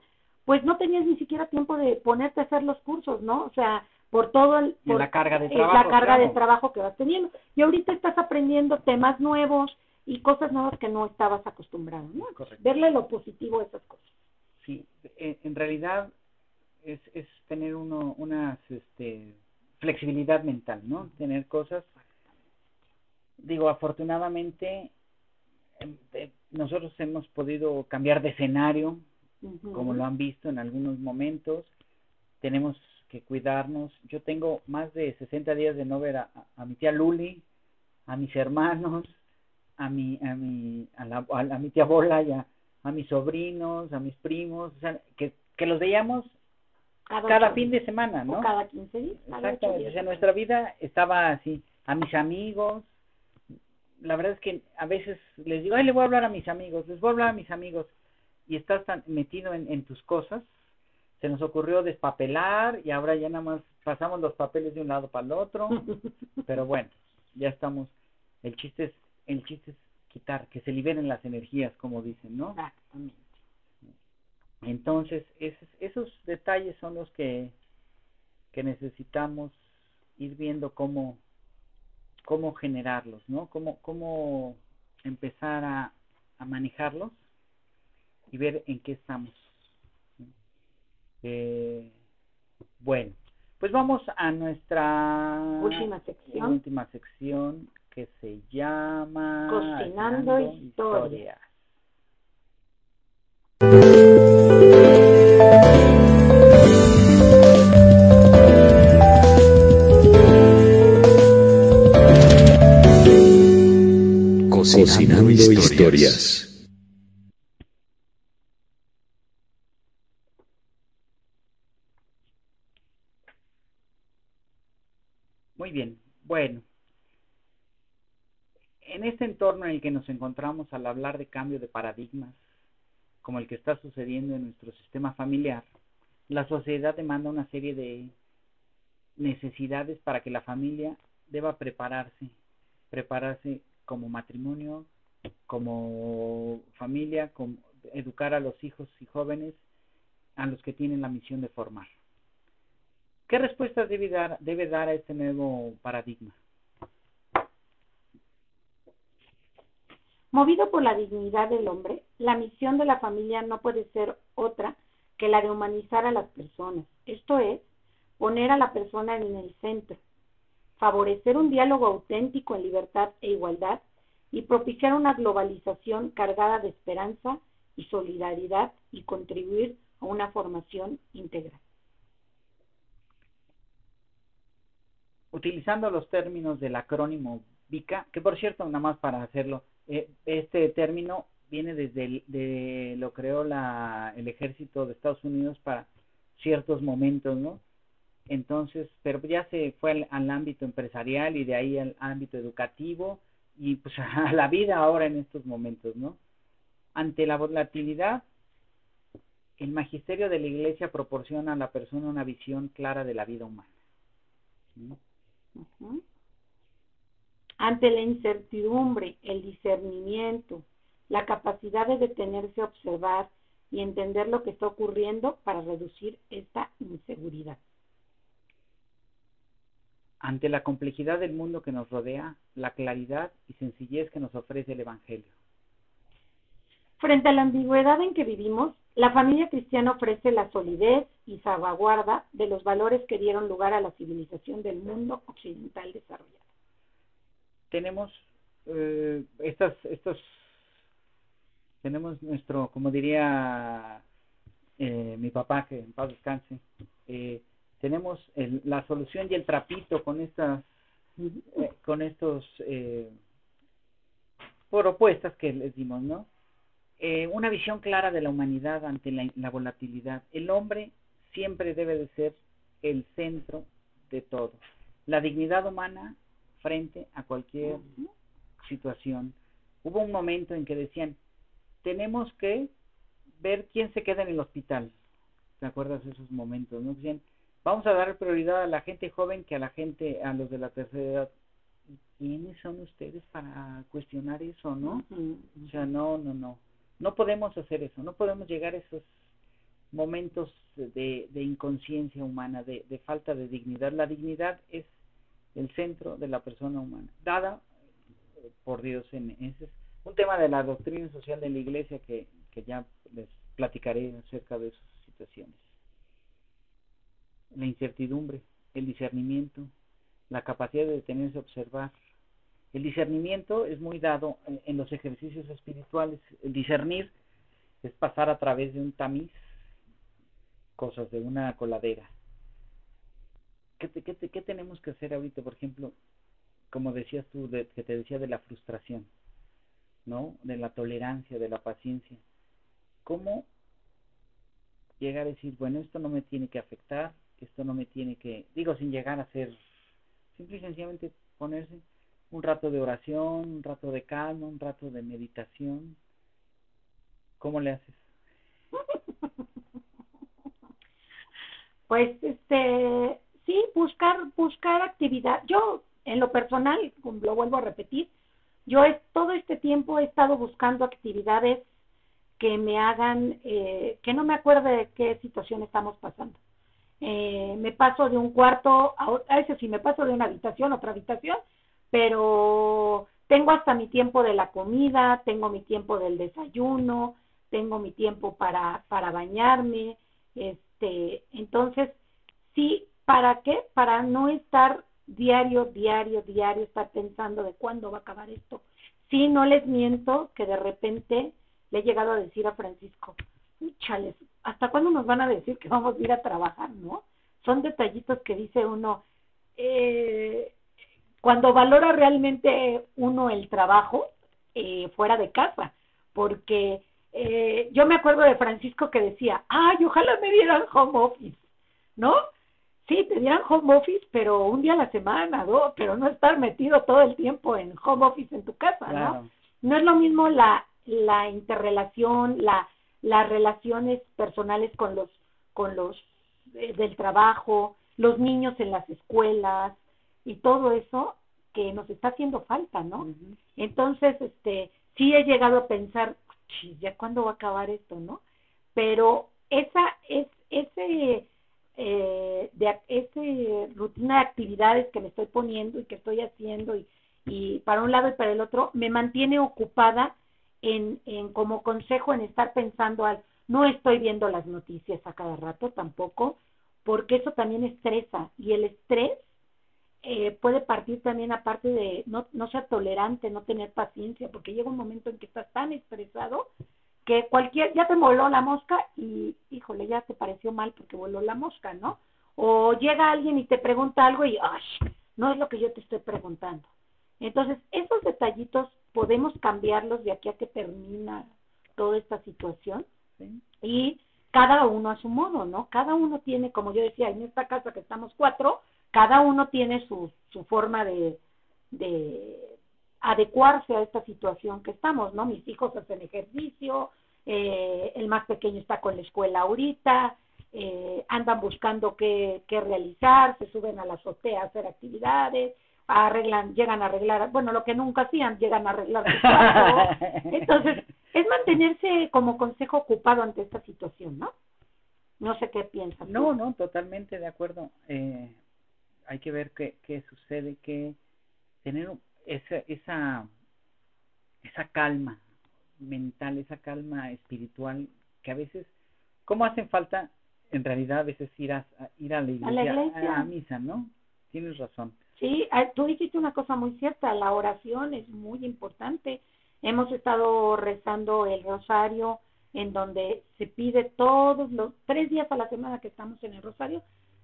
pues no tenías ni siquiera tiempo de ponerte a hacer los cursos, ¿no? O sea, por todo el, por la carga de eh, trabajo, la carga de trabajo que vas teniendo. Y ahorita estás aprendiendo temas nuevos y cosas nuevas que no estabas acostumbrado, ¿no? Correcto. Verle lo positivo a esas cosas. Sí, en, en realidad es, es tener uno una este, flexibilidad mental, ¿no? Tener cosas. Digo, afortunadamente em, eh, nosotros hemos podido cambiar de escenario, Como lo han visto en algunos momentos. Tenemos que cuidarnos. Yo tengo más de 60 días de no ver a, a mi tía Luli, a mis hermanos, a mi a mi a, la, a, a mi tía Bola y a, a mis sobrinos, a mis primos, o sea, que, que los veíamos cada fin de semana, ¿no? O cada 15 días. Exactamente, o sea, nuestra vida estaba así, a mis amigos, la verdad es que a veces les digo, ay, le voy a hablar a mis amigos, les voy a hablar a mis amigos, y estás tan metido en, en tus cosas, se nos ocurrió despapelar y ahora ya nada más pasamos los papeles de un lado para el otro, (laughs) pero bueno, ya estamos, el chiste es, el chiste es quitar, que se liberen las energías, como dicen, ¿no? Exactamente. Entonces, esos, esos detalles son los que, que necesitamos ir viendo cómo, cómo generarlos, ¿no? Cómo, cómo empezar a, a manejarlos y ver en qué estamos. Eh, bueno, pues vamos a nuestra Última sección. última sección que se llama Cocinando historias. Cocinando historias. Muy bien, bueno. En este entorno en el que nos encontramos al hablar de cambio de paradigmas, como el que está sucediendo en nuestro sistema familiar, la sociedad demanda una serie de necesidades para que la familia deba prepararse, prepararse como matrimonio, como familia, como educar a los hijos y jóvenes a los que tienen la misión de formar. ¿Qué respuestas debe dar, a este nuevo paradigma? Movido por la dignidad del hombre, la misión de la familia no puede ser otra que la de humanizar a las personas. Esto es, poner a la persona en el centro, favorecer un diálogo auténtico en libertad e igualdad y propiciar una globalización cargada de esperanza y solidaridad y contribuir a una formación integral. Utilizando los términos del acrónimo VICA, que por cierto, nada más para hacerlo, eh, este término viene desde lo creó la, el ejército de Estados Unidos para ciertos momentos, ¿no? Entonces, pero ya se fue al, al ámbito empresarial y de ahí al ámbito educativo y pues (laughs) a la vida ahora en estos momentos, ¿no? Ante la volatilidad, el magisterio de la iglesia proporciona a la persona una visión clara de la vida humana. ¿no? Ante la incertidumbre, el discernimiento, la capacidad de detenerse a observar y entender lo que está ocurriendo para reducir esta inseguridad. Ante la complejidad del mundo que nos rodea, la claridad y sencillez que nos ofrece el Evangelio. Frente a la ambigüedad en que vivimos, la familia cristiana ofrece la solidez y salvaguarda de los valores que dieron lugar a la civilización del mundo occidental desarrollado. Tenemos eh, estas, estos, tenemos nuestro, como diría eh, mi papá, que en paz descanse, eh, tenemos el, la solución y el trapito con estas, eh, con estos eh, propuestas que les dimos, ¿no? Eh, una visión clara de la humanidad ante la, la volatilidad. El hombre siempre debe de ser el centro de todo. La dignidad humana frente a cualquier situación. Hubo un momento en que decían, tenemos que ver quién se queda en el hospital. ¿Te acuerdas de esos momentos? ¿no? Decían, vamos a dar prioridad a la gente joven que a la gente, a los de la tercera edad. ¿Quiénes son ustedes para cuestionar eso, no? O sea, no, no, no. No podemos hacer eso, no podemos llegar a esos momentos de, inconsciencia humana, de, falta de dignidad. La dignidad es el centro de la persona humana, dada eh, por Dios. En, ese es un tema de la doctrina social de la iglesia que, que ya les platicaré acerca de esas situaciones. La incertidumbre, el discernimiento, la capacidad de detenerse a observar, el discernimiento es muy dado en, los ejercicios espirituales. El discernir es pasar a través de un tamiz, cosas de una coladera. ¿Qué, te- qué, te- qué tenemos que hacer ahorita, por ejemplo, como decías tú, de, que te decía de la frustración, ¿no? De la tolerancia, de la paciencia. ¿Cómo llegar a decir, bueno, esto no me tiene que afectar, esto no me tiene que, digo, sin llegar a ser, simple y sencillamente ponerse un rato de oración, un rato de calma, un rato de meditación. ¿Cómo le haces? (laughs) Pues, este, sí, buscar, buscar actividad. Yo, en lo personal, lo vuelvo a repetir, yo es, todo este tiempo he estado buscando actividades que me hagan, eh, que no me acuerde de qué situación estamos pasando. Eh, me paso de un cuarto a, a veces sí me paso de una habitación a otra habitación, pero tengo hasta mi tiempo de la comida, tengo mi tiempo del desayuno, tengo mi tiempo para, para bañarme, este, entonces, sí, ¿para qué? Para no estar diario, diario, diario, estar pensando de cuándo va a acabar esto. Sí, no les miento que de repente le he llegado a decir a Francisco, chales, ¿hasta cuándo nos van a decir que vamos a ir a trabajar, no? Son detallitos que dice uno, eh, cuando valora realmente uno el trabajo eh, fuera de casa, porque eh, yo me acuerdo de Francisco que decía, ay, ojalá me dieran home office, ¿no? Sí, te dieran home office, pero un día a la semana, dos, pero no estar metido todo el tiempo en home office en tu casa, ¿no? Claro. no es lo mismo la, la interrelación, la, las relaciones personales con los, con los eh, del trabajo, los niños en las escuelas y todo eso que nos está haciendo falta, ¿no? Entonces, este, sí he llegado a pensar, "Chis, ya cuándo va a acabar esto, ¿no? Pero esa es ese eh, de ese rutina de actividades que me estoy poniendo y que estoy haciendo y, y para un lado y para el otro me mantiene ocupada en, en como consejo en estar pensando al No estoy viendo las noticias a cada rato tampoco, porque eso también estresa y el estrés eh, puede partir también aparte de no, no ser tolerante, no tener paciencia, porque llega un momento en que estás tan estresado que cualquier, ya te voló la mosca y, híjole, ya te pareció mal porque voló la mosca, ¿no? O llega alguien y te pregunta algo y, ay, no es lo que yo te estoy preguntando. Entonces, esos detallitos podemos cambiarlos de aquí a que termina toda esta situación Sí. y cada uno a su modo, ¿no? Cada uno tiene, como yo decía, en esta casa que estamos cuatro, cada uno tiene su, su forma de, de adecuarse a esta situación que estamos, ¿no? Mis hijos hacen ejercicio, eh, el más pequeño está con la escuela ahorita, eh, andan buscando qué, qué realizar, se suben a la azotea a hacer actividades, arreglan, llegan a arreglar, bueno, lo que nunca hacían, llegan a arreglar su cuarto. (laughs) Entonces, es mantenerse como consejo ocupado ante esta situación, ¿no? No sé qué piensas. tú. No, no, totalmente de acuerdo. Eh, hay que ver qué, qué sucede, que tener esa, esa, esa calma mental, esa calma espiritual, que a veces, ¿cómo hacen falta en realidad a veces ir a, a- ir a la iglesia, la iglesia. a misa, ¿no? Tienes razón. Sí, ah, tú dijiste una cosa muy cierta, la oración es muy importante. Hemos estado rezando el rosario en donde se pide todos los tres días a la semana que estamos en el rosario,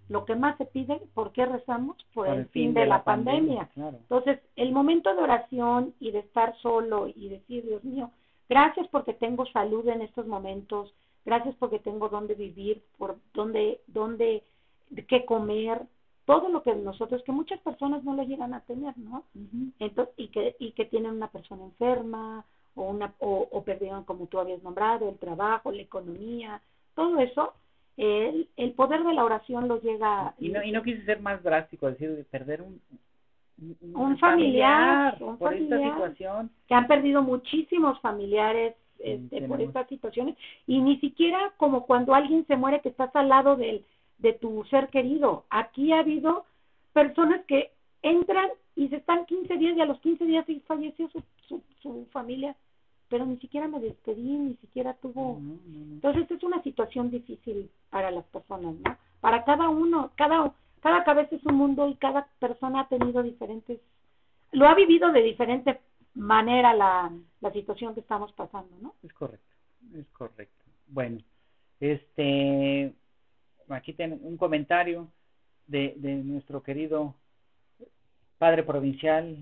lo que más se pide, ¿por qué rezamos? Por, el, fin de, la, pandemia. Claro. Entonces, el momento de oración y de estar solo y decir, Dios mío, gracias porque tengo salud en estos momentos, gracias porque tengo dónde vivir, por dónde, dónde, de qué comer, todo lo que nosotros, que muchas personas no lo llegan a tener, ¿no? Entonces, y que, y que tienen una persona enferma, o una, o, o perdieron, como tú habías nombrado, el trabajo, la economía, todo eso, el, el poder de la oración lo llega Y no, y no quise ser más drástico, decir, de perder un, un, Un familiar, un por esta familiar. situación. que han perdido muchísimos familiares este, por estas situaciones y ni siquiera como cuando alguien se muere que estás al lado del, de tu ser querido. Aquí ha habido personas que entran y se están 15 días y a los 15 días falleció su, su, su familia, pero ni siquiera me despedí, ni siquiera tuvo... No, no, no. Entonces es una situación difícil para las personas, ¿no? Para cada uno, cada cada cabeza es un mundo y cada persona ha tenido diferentes, lo ha vivido de diferente manera la, la situación que estamos pasando, ¿no? Es correcto, es correcto. Bueno, este, aquí tengo un comentario de, de nuestro querido padre provincial,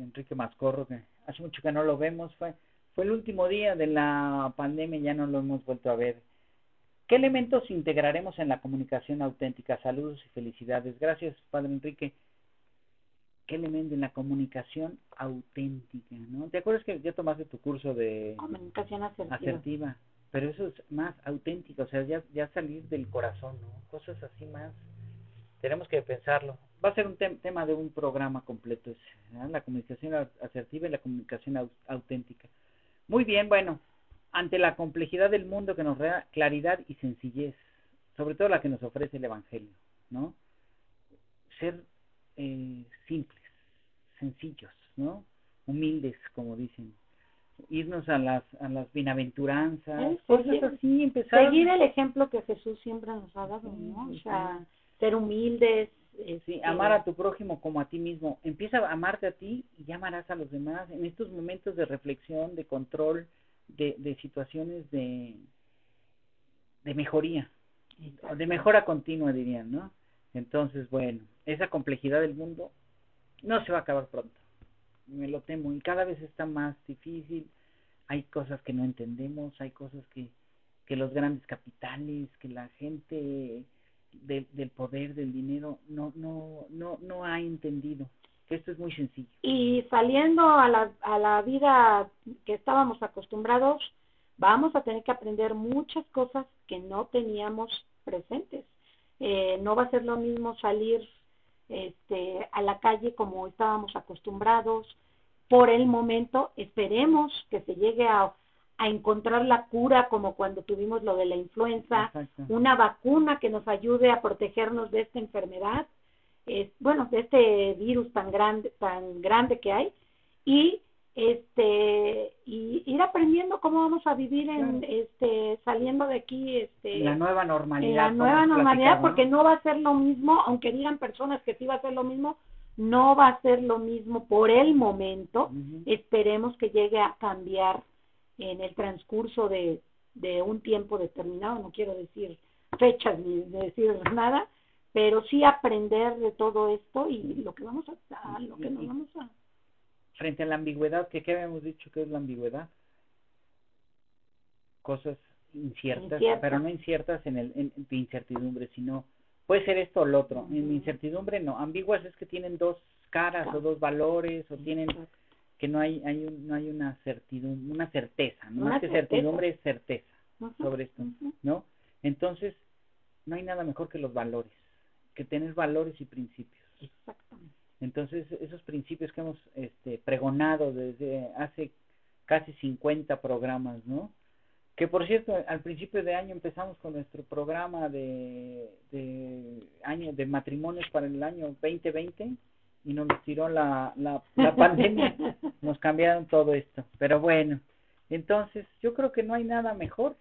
Enrique Mascorro, que hace mucho que no lo vemos, fue, fue el último día de la pandemia, ya no lo hemos vuelto a ver. ¿Qué elementos integraremos en la comunicación auténtica? Saludos y felicidades. Gracias, padre Enrique. ¿Qué elemento en la comunicación auténtica? ¿no? ¿Te acuerdas que ya tomaste tu curso de Comunicación asertiva. asertiva, pero eso es más auténtico, o sea, ya, ya salir del corazón, ¿no? Cosas así más, tenemos que pensarlo. Va a ser un tem- tema de un programa completo, ¿verdad? la comunicación asertiva y la comunicación au- auténtica. Muy bien, bueno, ante la complejidad del mundo que nos da claridad y sencillez, sobre todo la que nos ofrece el Evangelio, ¿no? Ser eh, simples, sencillos, ¿no? Humildes, como dicen irnos a las a las bienaventuranzas, cosas seguir- así, empezar Seguir el ejemplo que Jesús siempre nos ha dado, ¿no? O sea, ser humildes. Sí, este, amar a tu prójimo como a ti mismo. Empieza a amarte a ti y ya amarás a los demás en estos momentos de reflexión, de control, de, de situaciones de de mejoría, de mejora continua dirían, ¿no? Entonces, bueno, esa complejidad del mundo no se va a acabar pronto. Me lo temo y cada vez está más difícil. Hay cosas que no entendemos, hay cosas que que los grandes capitales, que la gente del, poder, del dinero, no, no, no, no ha entendido. Esto es muy sencillo. y saliendo a la, a la vida que estábamos acostumbrados, vamos a tener que aprender muchas cosas que no teníamos presentes. Eh, no va a ser lo mismo salir este, a la calle como estábamos acostumbrados. Por el momento, esperemos que se llegue a, a encontrar la cura como cuando tuvimos lo de la influenza, Exacto. una vacuna que nos ayude a protegernos de esta enfermedad, es, bueno, de este virus tan grande, tan grande que hay, y este y ir aprendiendo cómo vamos a vivir en Claro. este saliendo de aquí este La nueva normalidad. la nueva normalidad porque ¿no? no va a ser lo mismo aunque digan personas que sí va a ser lo mismo no va a ser lo mismo por el momento esperemos que llegue a cambiar en el transcurso de, de un tiempo determinado, no quiero decir fechas ni decir (laughs) nada, pero sí aprender de todo esto y lo que vamos a, lo que nos vamos a Frente a la ambigüedad, que ¿qué habíamos dicho que es la ambigüedad? Cosas inciertas, pero no inciertas en el en, de incertidumbre, sino puede ser esto o lo otro. En incertidumbre no, ambiguas es que tienen dos caras o dos valores o tienen que no hay hay un- no hay una certidumbre, una certeza, no Una más que certeza. certidumbre es certeza sobre esto. ¿no? Entonces, no hay nada mejor que los valores, que tener valores y principios. Exactamente. Entonces, esos principios que hemos este, pregonado desde hace casi 50 programas, ¿no? Que por cierto, al principio de año empezamos con nuestro programa de, de año de matrimonios para el año 2020 y nos tiró la, la, la (laughs) pandemia, nos cambiaron todo esto. Pero bueno, entonces yo creo que no hay nada mejor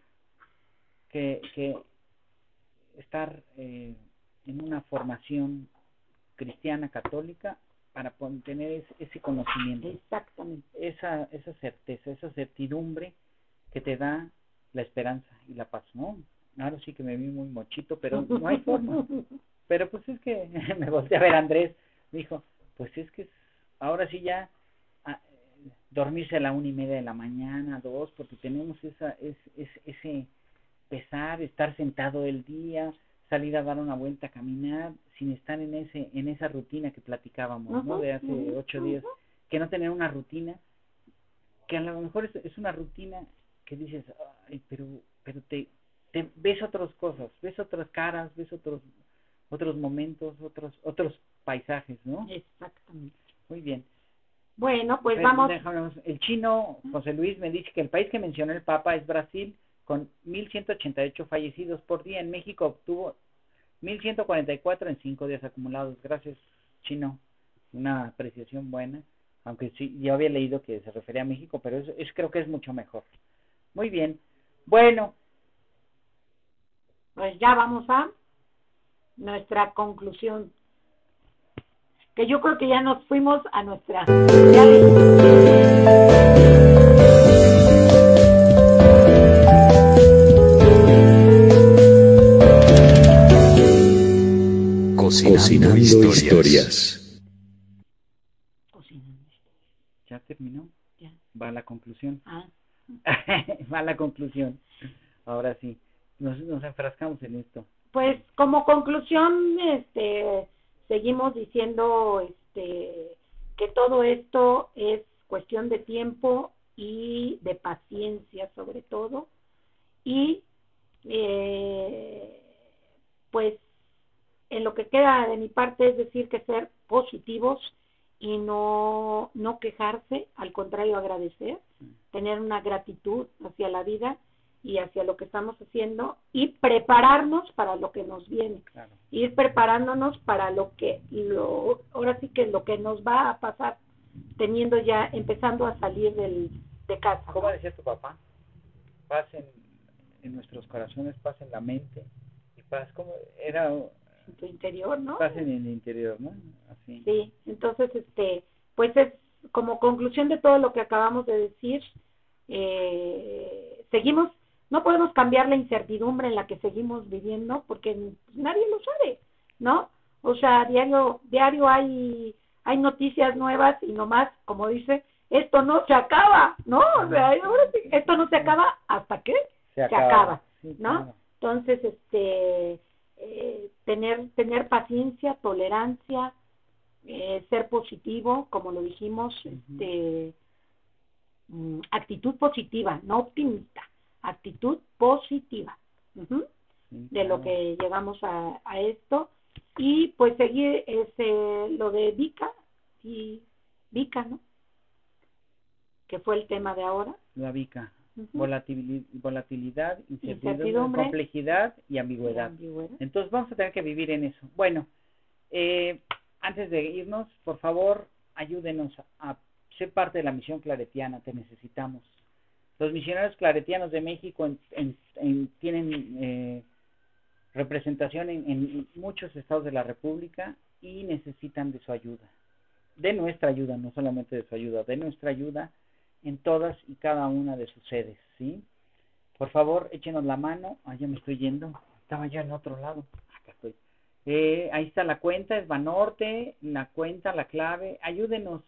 que, que estar eh, en una formación cristiana católica para tener ese, ese conocimiento, Exactamente. esa, esa certeza, esa certidumbre que te da la esperanza y la paz, ¿no? Ahora sí que me vi muy mochito, pero no hay forma. (laughs) Pero pues es que (laughs) me volteé a ver a Andrés, me dijo, pues es que ahora sí ya ah, dormirse a la una y media de la mañana, dos, porque tenemos esa, es, es, ese pesar, estar sentado el día, salir a dar una vuelta, caminar, sin estar en ese, en esa rutina que platicábamos, ¿no? De hace ocho días, que no tener una rutina, que a lo mejor es, es una rutina que dices, ay, pero, pero te, te ves otras cosas, ves otras caras, ves otros, otros momentos, otros, otros paisajes, ¿no? Exactamente. Muy bien. Bueno, pues Pero vamos. déjanos- el chino José Luis me dice que el país que mencionó el Papa es Brasil, con 1.188 fallecidos por día. En México obtuvo 1.144 en cinco días acumulados. Gracias, chino. Una apreciación buena. Aunque sí, yo había leído que se refería a México, pero es, es- creo que es mucho mejor. Muy bien. Bueno, Pues ya vamos a nuestra conclusión. Que yo creo que ya nos fuimos a nuestra. Cocinando, historias. Cocinando. ya terminó. Ya. Va a la conclusión. Ah, (laughs) Va a la conclusión. Ahora sí. Nos, nos enfrascamos en esto. Pues como conclusión, este, seguimos diciendo este, que todo esto es cuestión de tiempo y de paciencia sobre todo. Y eh, pues en lo que queda de mi parte es decir que ser positivos y no, no quejarse, al contrario agradecer, tener una gratitud hacia la vida y hacia lo que estamos haciendo y prepararnos para lo que nos viene, Claro. ir preparándonos para lo que lo ahora sí que lo que nos va a pasar teniendo ya empezando a salir del de casa. ¿Cómo decía tu papá? Paz en, en nuestros corazones, paz en la mente y paz, como era En tu interior, ¿no? paz en el interior, ¿no? Así. Sí, entonces, este, pues es como conclusión de todo lo que acabamos de decir, eh, seguimos, no podemos cambiar la incertidumbre en la que seguimos viviendo porque nadie lo sabe, ¿no? O sea, diario, diario hay, hay noticias nuevas y nomás, como dice, esto no se acaba, ¿no? O sea, ahora sí, esto no se acaba hasta que Se acaba, ¿no? Entonces, este, eh, tener, tener paciencia, tolerancia, eh, ser positivo, como lo dijimos, este, mm, actitud positiva, no optimista, actitud positiva de lo que llegamos a, a esto y pues seguir ese, lo de Vika y Vika, ¿no? Que fue el tema de ahora. La vica. Ujú. Volatilidad, volatilidad incertidumbre, complejidad y ambigüedad. Ambigüedad. Entonces vamos a tener que vivir en eso. Bueno, eh, antes de irnos, por favor, ayúdenos a sé parte de la misión claretiana, te necesitamos. Los misioneros claretianos de México en- en- en- tienen eh, representación en, en muchos estados de la República y necesitan de su ayuda, de nuestra ayuda, no solamente de su ayuda, de nuestra ayuda en todas y cada una de sus sedes, ¿sí? Por favor, échenos la mano. Ah, ya me estoy yendo. Estaba yo en otro lado. Acá estoy. Eh, ahí está la cuenta, es Banorte, la cuenta, la clave. Ayúdenos.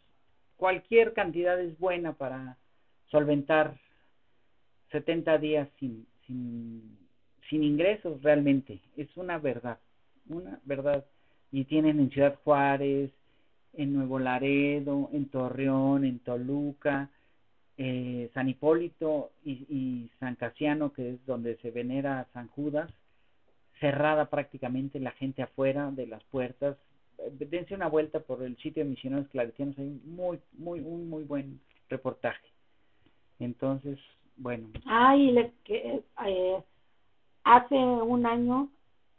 Cualquier cantidad es buena para solventar 70 días sin, sin, ingresos realmente. Es una verdad, una verdad. Y tienen en Ciudad Juárez, en Nuevo Laredo, en Torreón, en Toluca, eh, San Hipólito y, y San Casiano, que es donde se venera a San Judas, cerrada prácticamente la gente afuera de las puertas. Eh, Dense una vuelta por el sitio de Misioneros Claretianos, hay muy, muy, un muy buen reportaje. Entonces, bueno, Ay, les que eh, hace un año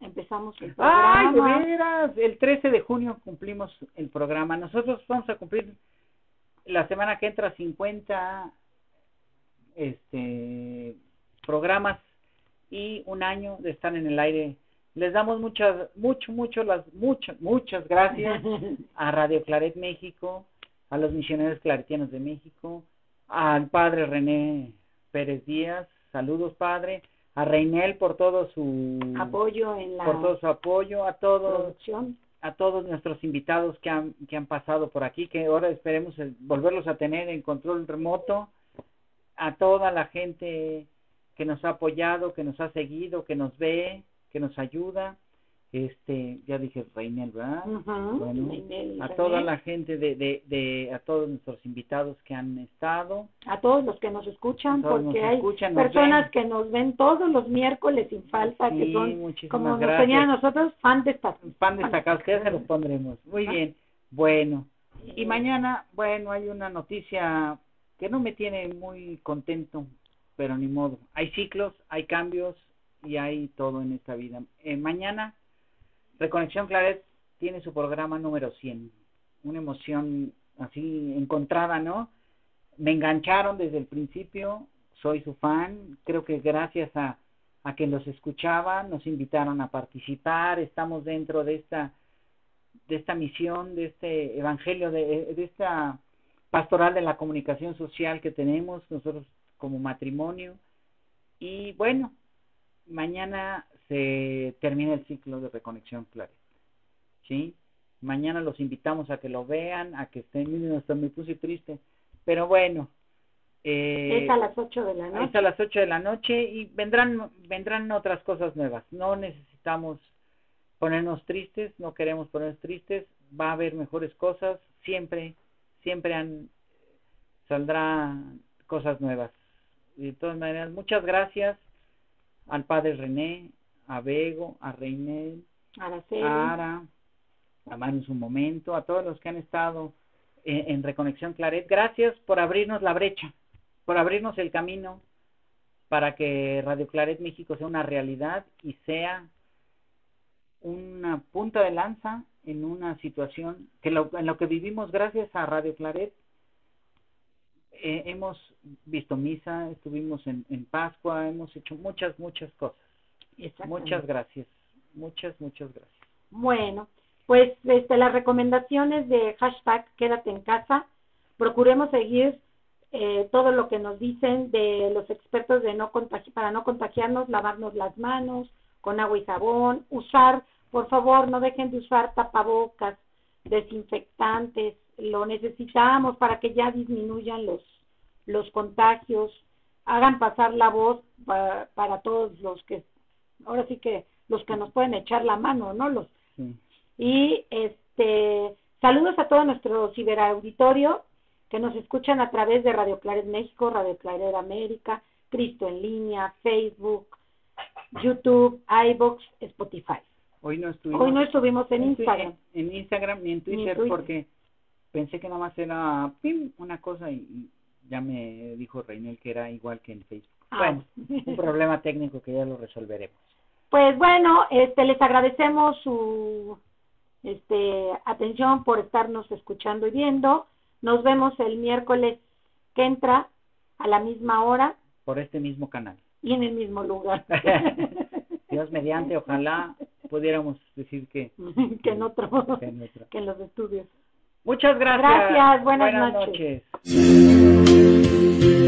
empezamos el ¡Ay, de programa. veras! El 13 de junio cumplimos el programa. Nosotros vamos a cumplir la semana que entra 50 este, programas y un año de estar en el aire. Les damos muchas, mucho, mucho, las, muchas, muchas gracias (laughs) a Radio Claret México, a los misioneros claretianos de México, al padre René Pérez Díaz, saludos padre, a Reinel por todo su apoyo en la por todo su apoyo, a todos producción. a todos nuestros invitados que han, que han pasado por aquí, que ahora esperemos volverlos a tener en control remoto, a toda la gente que nos ha apoyado, que nos ha seguido, que nos ve, que nos ayuda, este, ya dije Reinel, ¿verdad? Bueno, a toda la gente de, de, de, a todos nuestros invitados que han estado, a todos los que nos escuchan, porque nos hay nos personas ven. que nos ven todos los miércoles sin falta, que son como nos tenían nosotros fan destacados. pan destacado, ustedes se los pondremos. Muy Ah. bien, bueno. Y mañana, bueno, hay una noticia que no me tiene muy contento, pero ni modo. Hay ciclos, hay cambios y hay todo en esta vida. Eh, mañana, Reconexión Claret tiene su programa número 100. Una emoción así encontrada, ¿no? Me engancharon desde el principio, soy su fan, creo que gracias a, a que los escuchaba, nos invitaron a participar, estamos dentro de esta de esta misión, de este evangelio, de, de esta pastoral de la comunicación social que tenemos nosotros como matrimonio. Y bueno, mañana se termina el ciclo de Reconexión Claret. ¿Sí? Mañana los invitamos a que lo vean, a que estén, miren, hasta me puse triste. Pero bueno, eh, es a las 8 de la es noche. a las 8 de la noche y vendrán vendrán otras cosas nuevas. No necesitamos ponernos tristes, no queremos ponernos tristes, va a haber mejores cosas, siempre siempre han saldrá cosas nuevas. Y de todas maneras, muchas gracias al padre René, a Bego, a Reinel, Araceli. a Ara, a Manu en su momento, a todos los que han estado en, en Reconexión Claret. Gracias por abrirnos la brecha, por abrirnos el camino para que Radio Claret México sea una realidad y sea una punta de lanza en una situación que lo, en lo que vivimos gracias a Radio Claret. Eh, hemos visto misa, estuvimos en, en Pascua, hemos hecho muchas, muchas cosas. Muchas gracias, muchas, muchas gracias. Bueno, pues este, las recomendaciones de hashtag quédate en casa, procuremos seguir eh, todo lo que nos dicen de los expertos de no contagi para no contagiarnos, lavarnos las manos con agua y jabón, usar, por favor, no dejen de usar tapabocas, desinfectantes, lo necesitamos para que ya disminuyan los, los contagios, hagan pasar la voz para, para todos los que, ahora sí que los que nos pueden echar la mano, ¿no? Los Sí. y este saludos a todo nuestro ciberauditorio que nos escuchan a través de Radio Claret México, Radio Claret América, Cristo en línea, Facebook, YouTube, iBox, Spotify. Hoy no estuvimos Hoy no estuvimos en Instagram. En, Instagram ni en Ni en Twitter, Twitter. porque pensé que nada más era pim, una cosa y, y ya me dijo Reinel que era igual que en Facebook. Ah. Bueno, un problema técnico que ya lo resolveremos. Pues bueno, este les agradecemos su este atención por estarnos escuchando y viendo. Nos vemos el miércoles que entra a la misma hora por este mismo canal. y en el mismo lugar. (laughs) Dios mediante, ojalá pudiéramos decir que, (laughs) que en otro, que en otro. que en los estudios. Muchas gracias. Gracias, buenas noches. noches.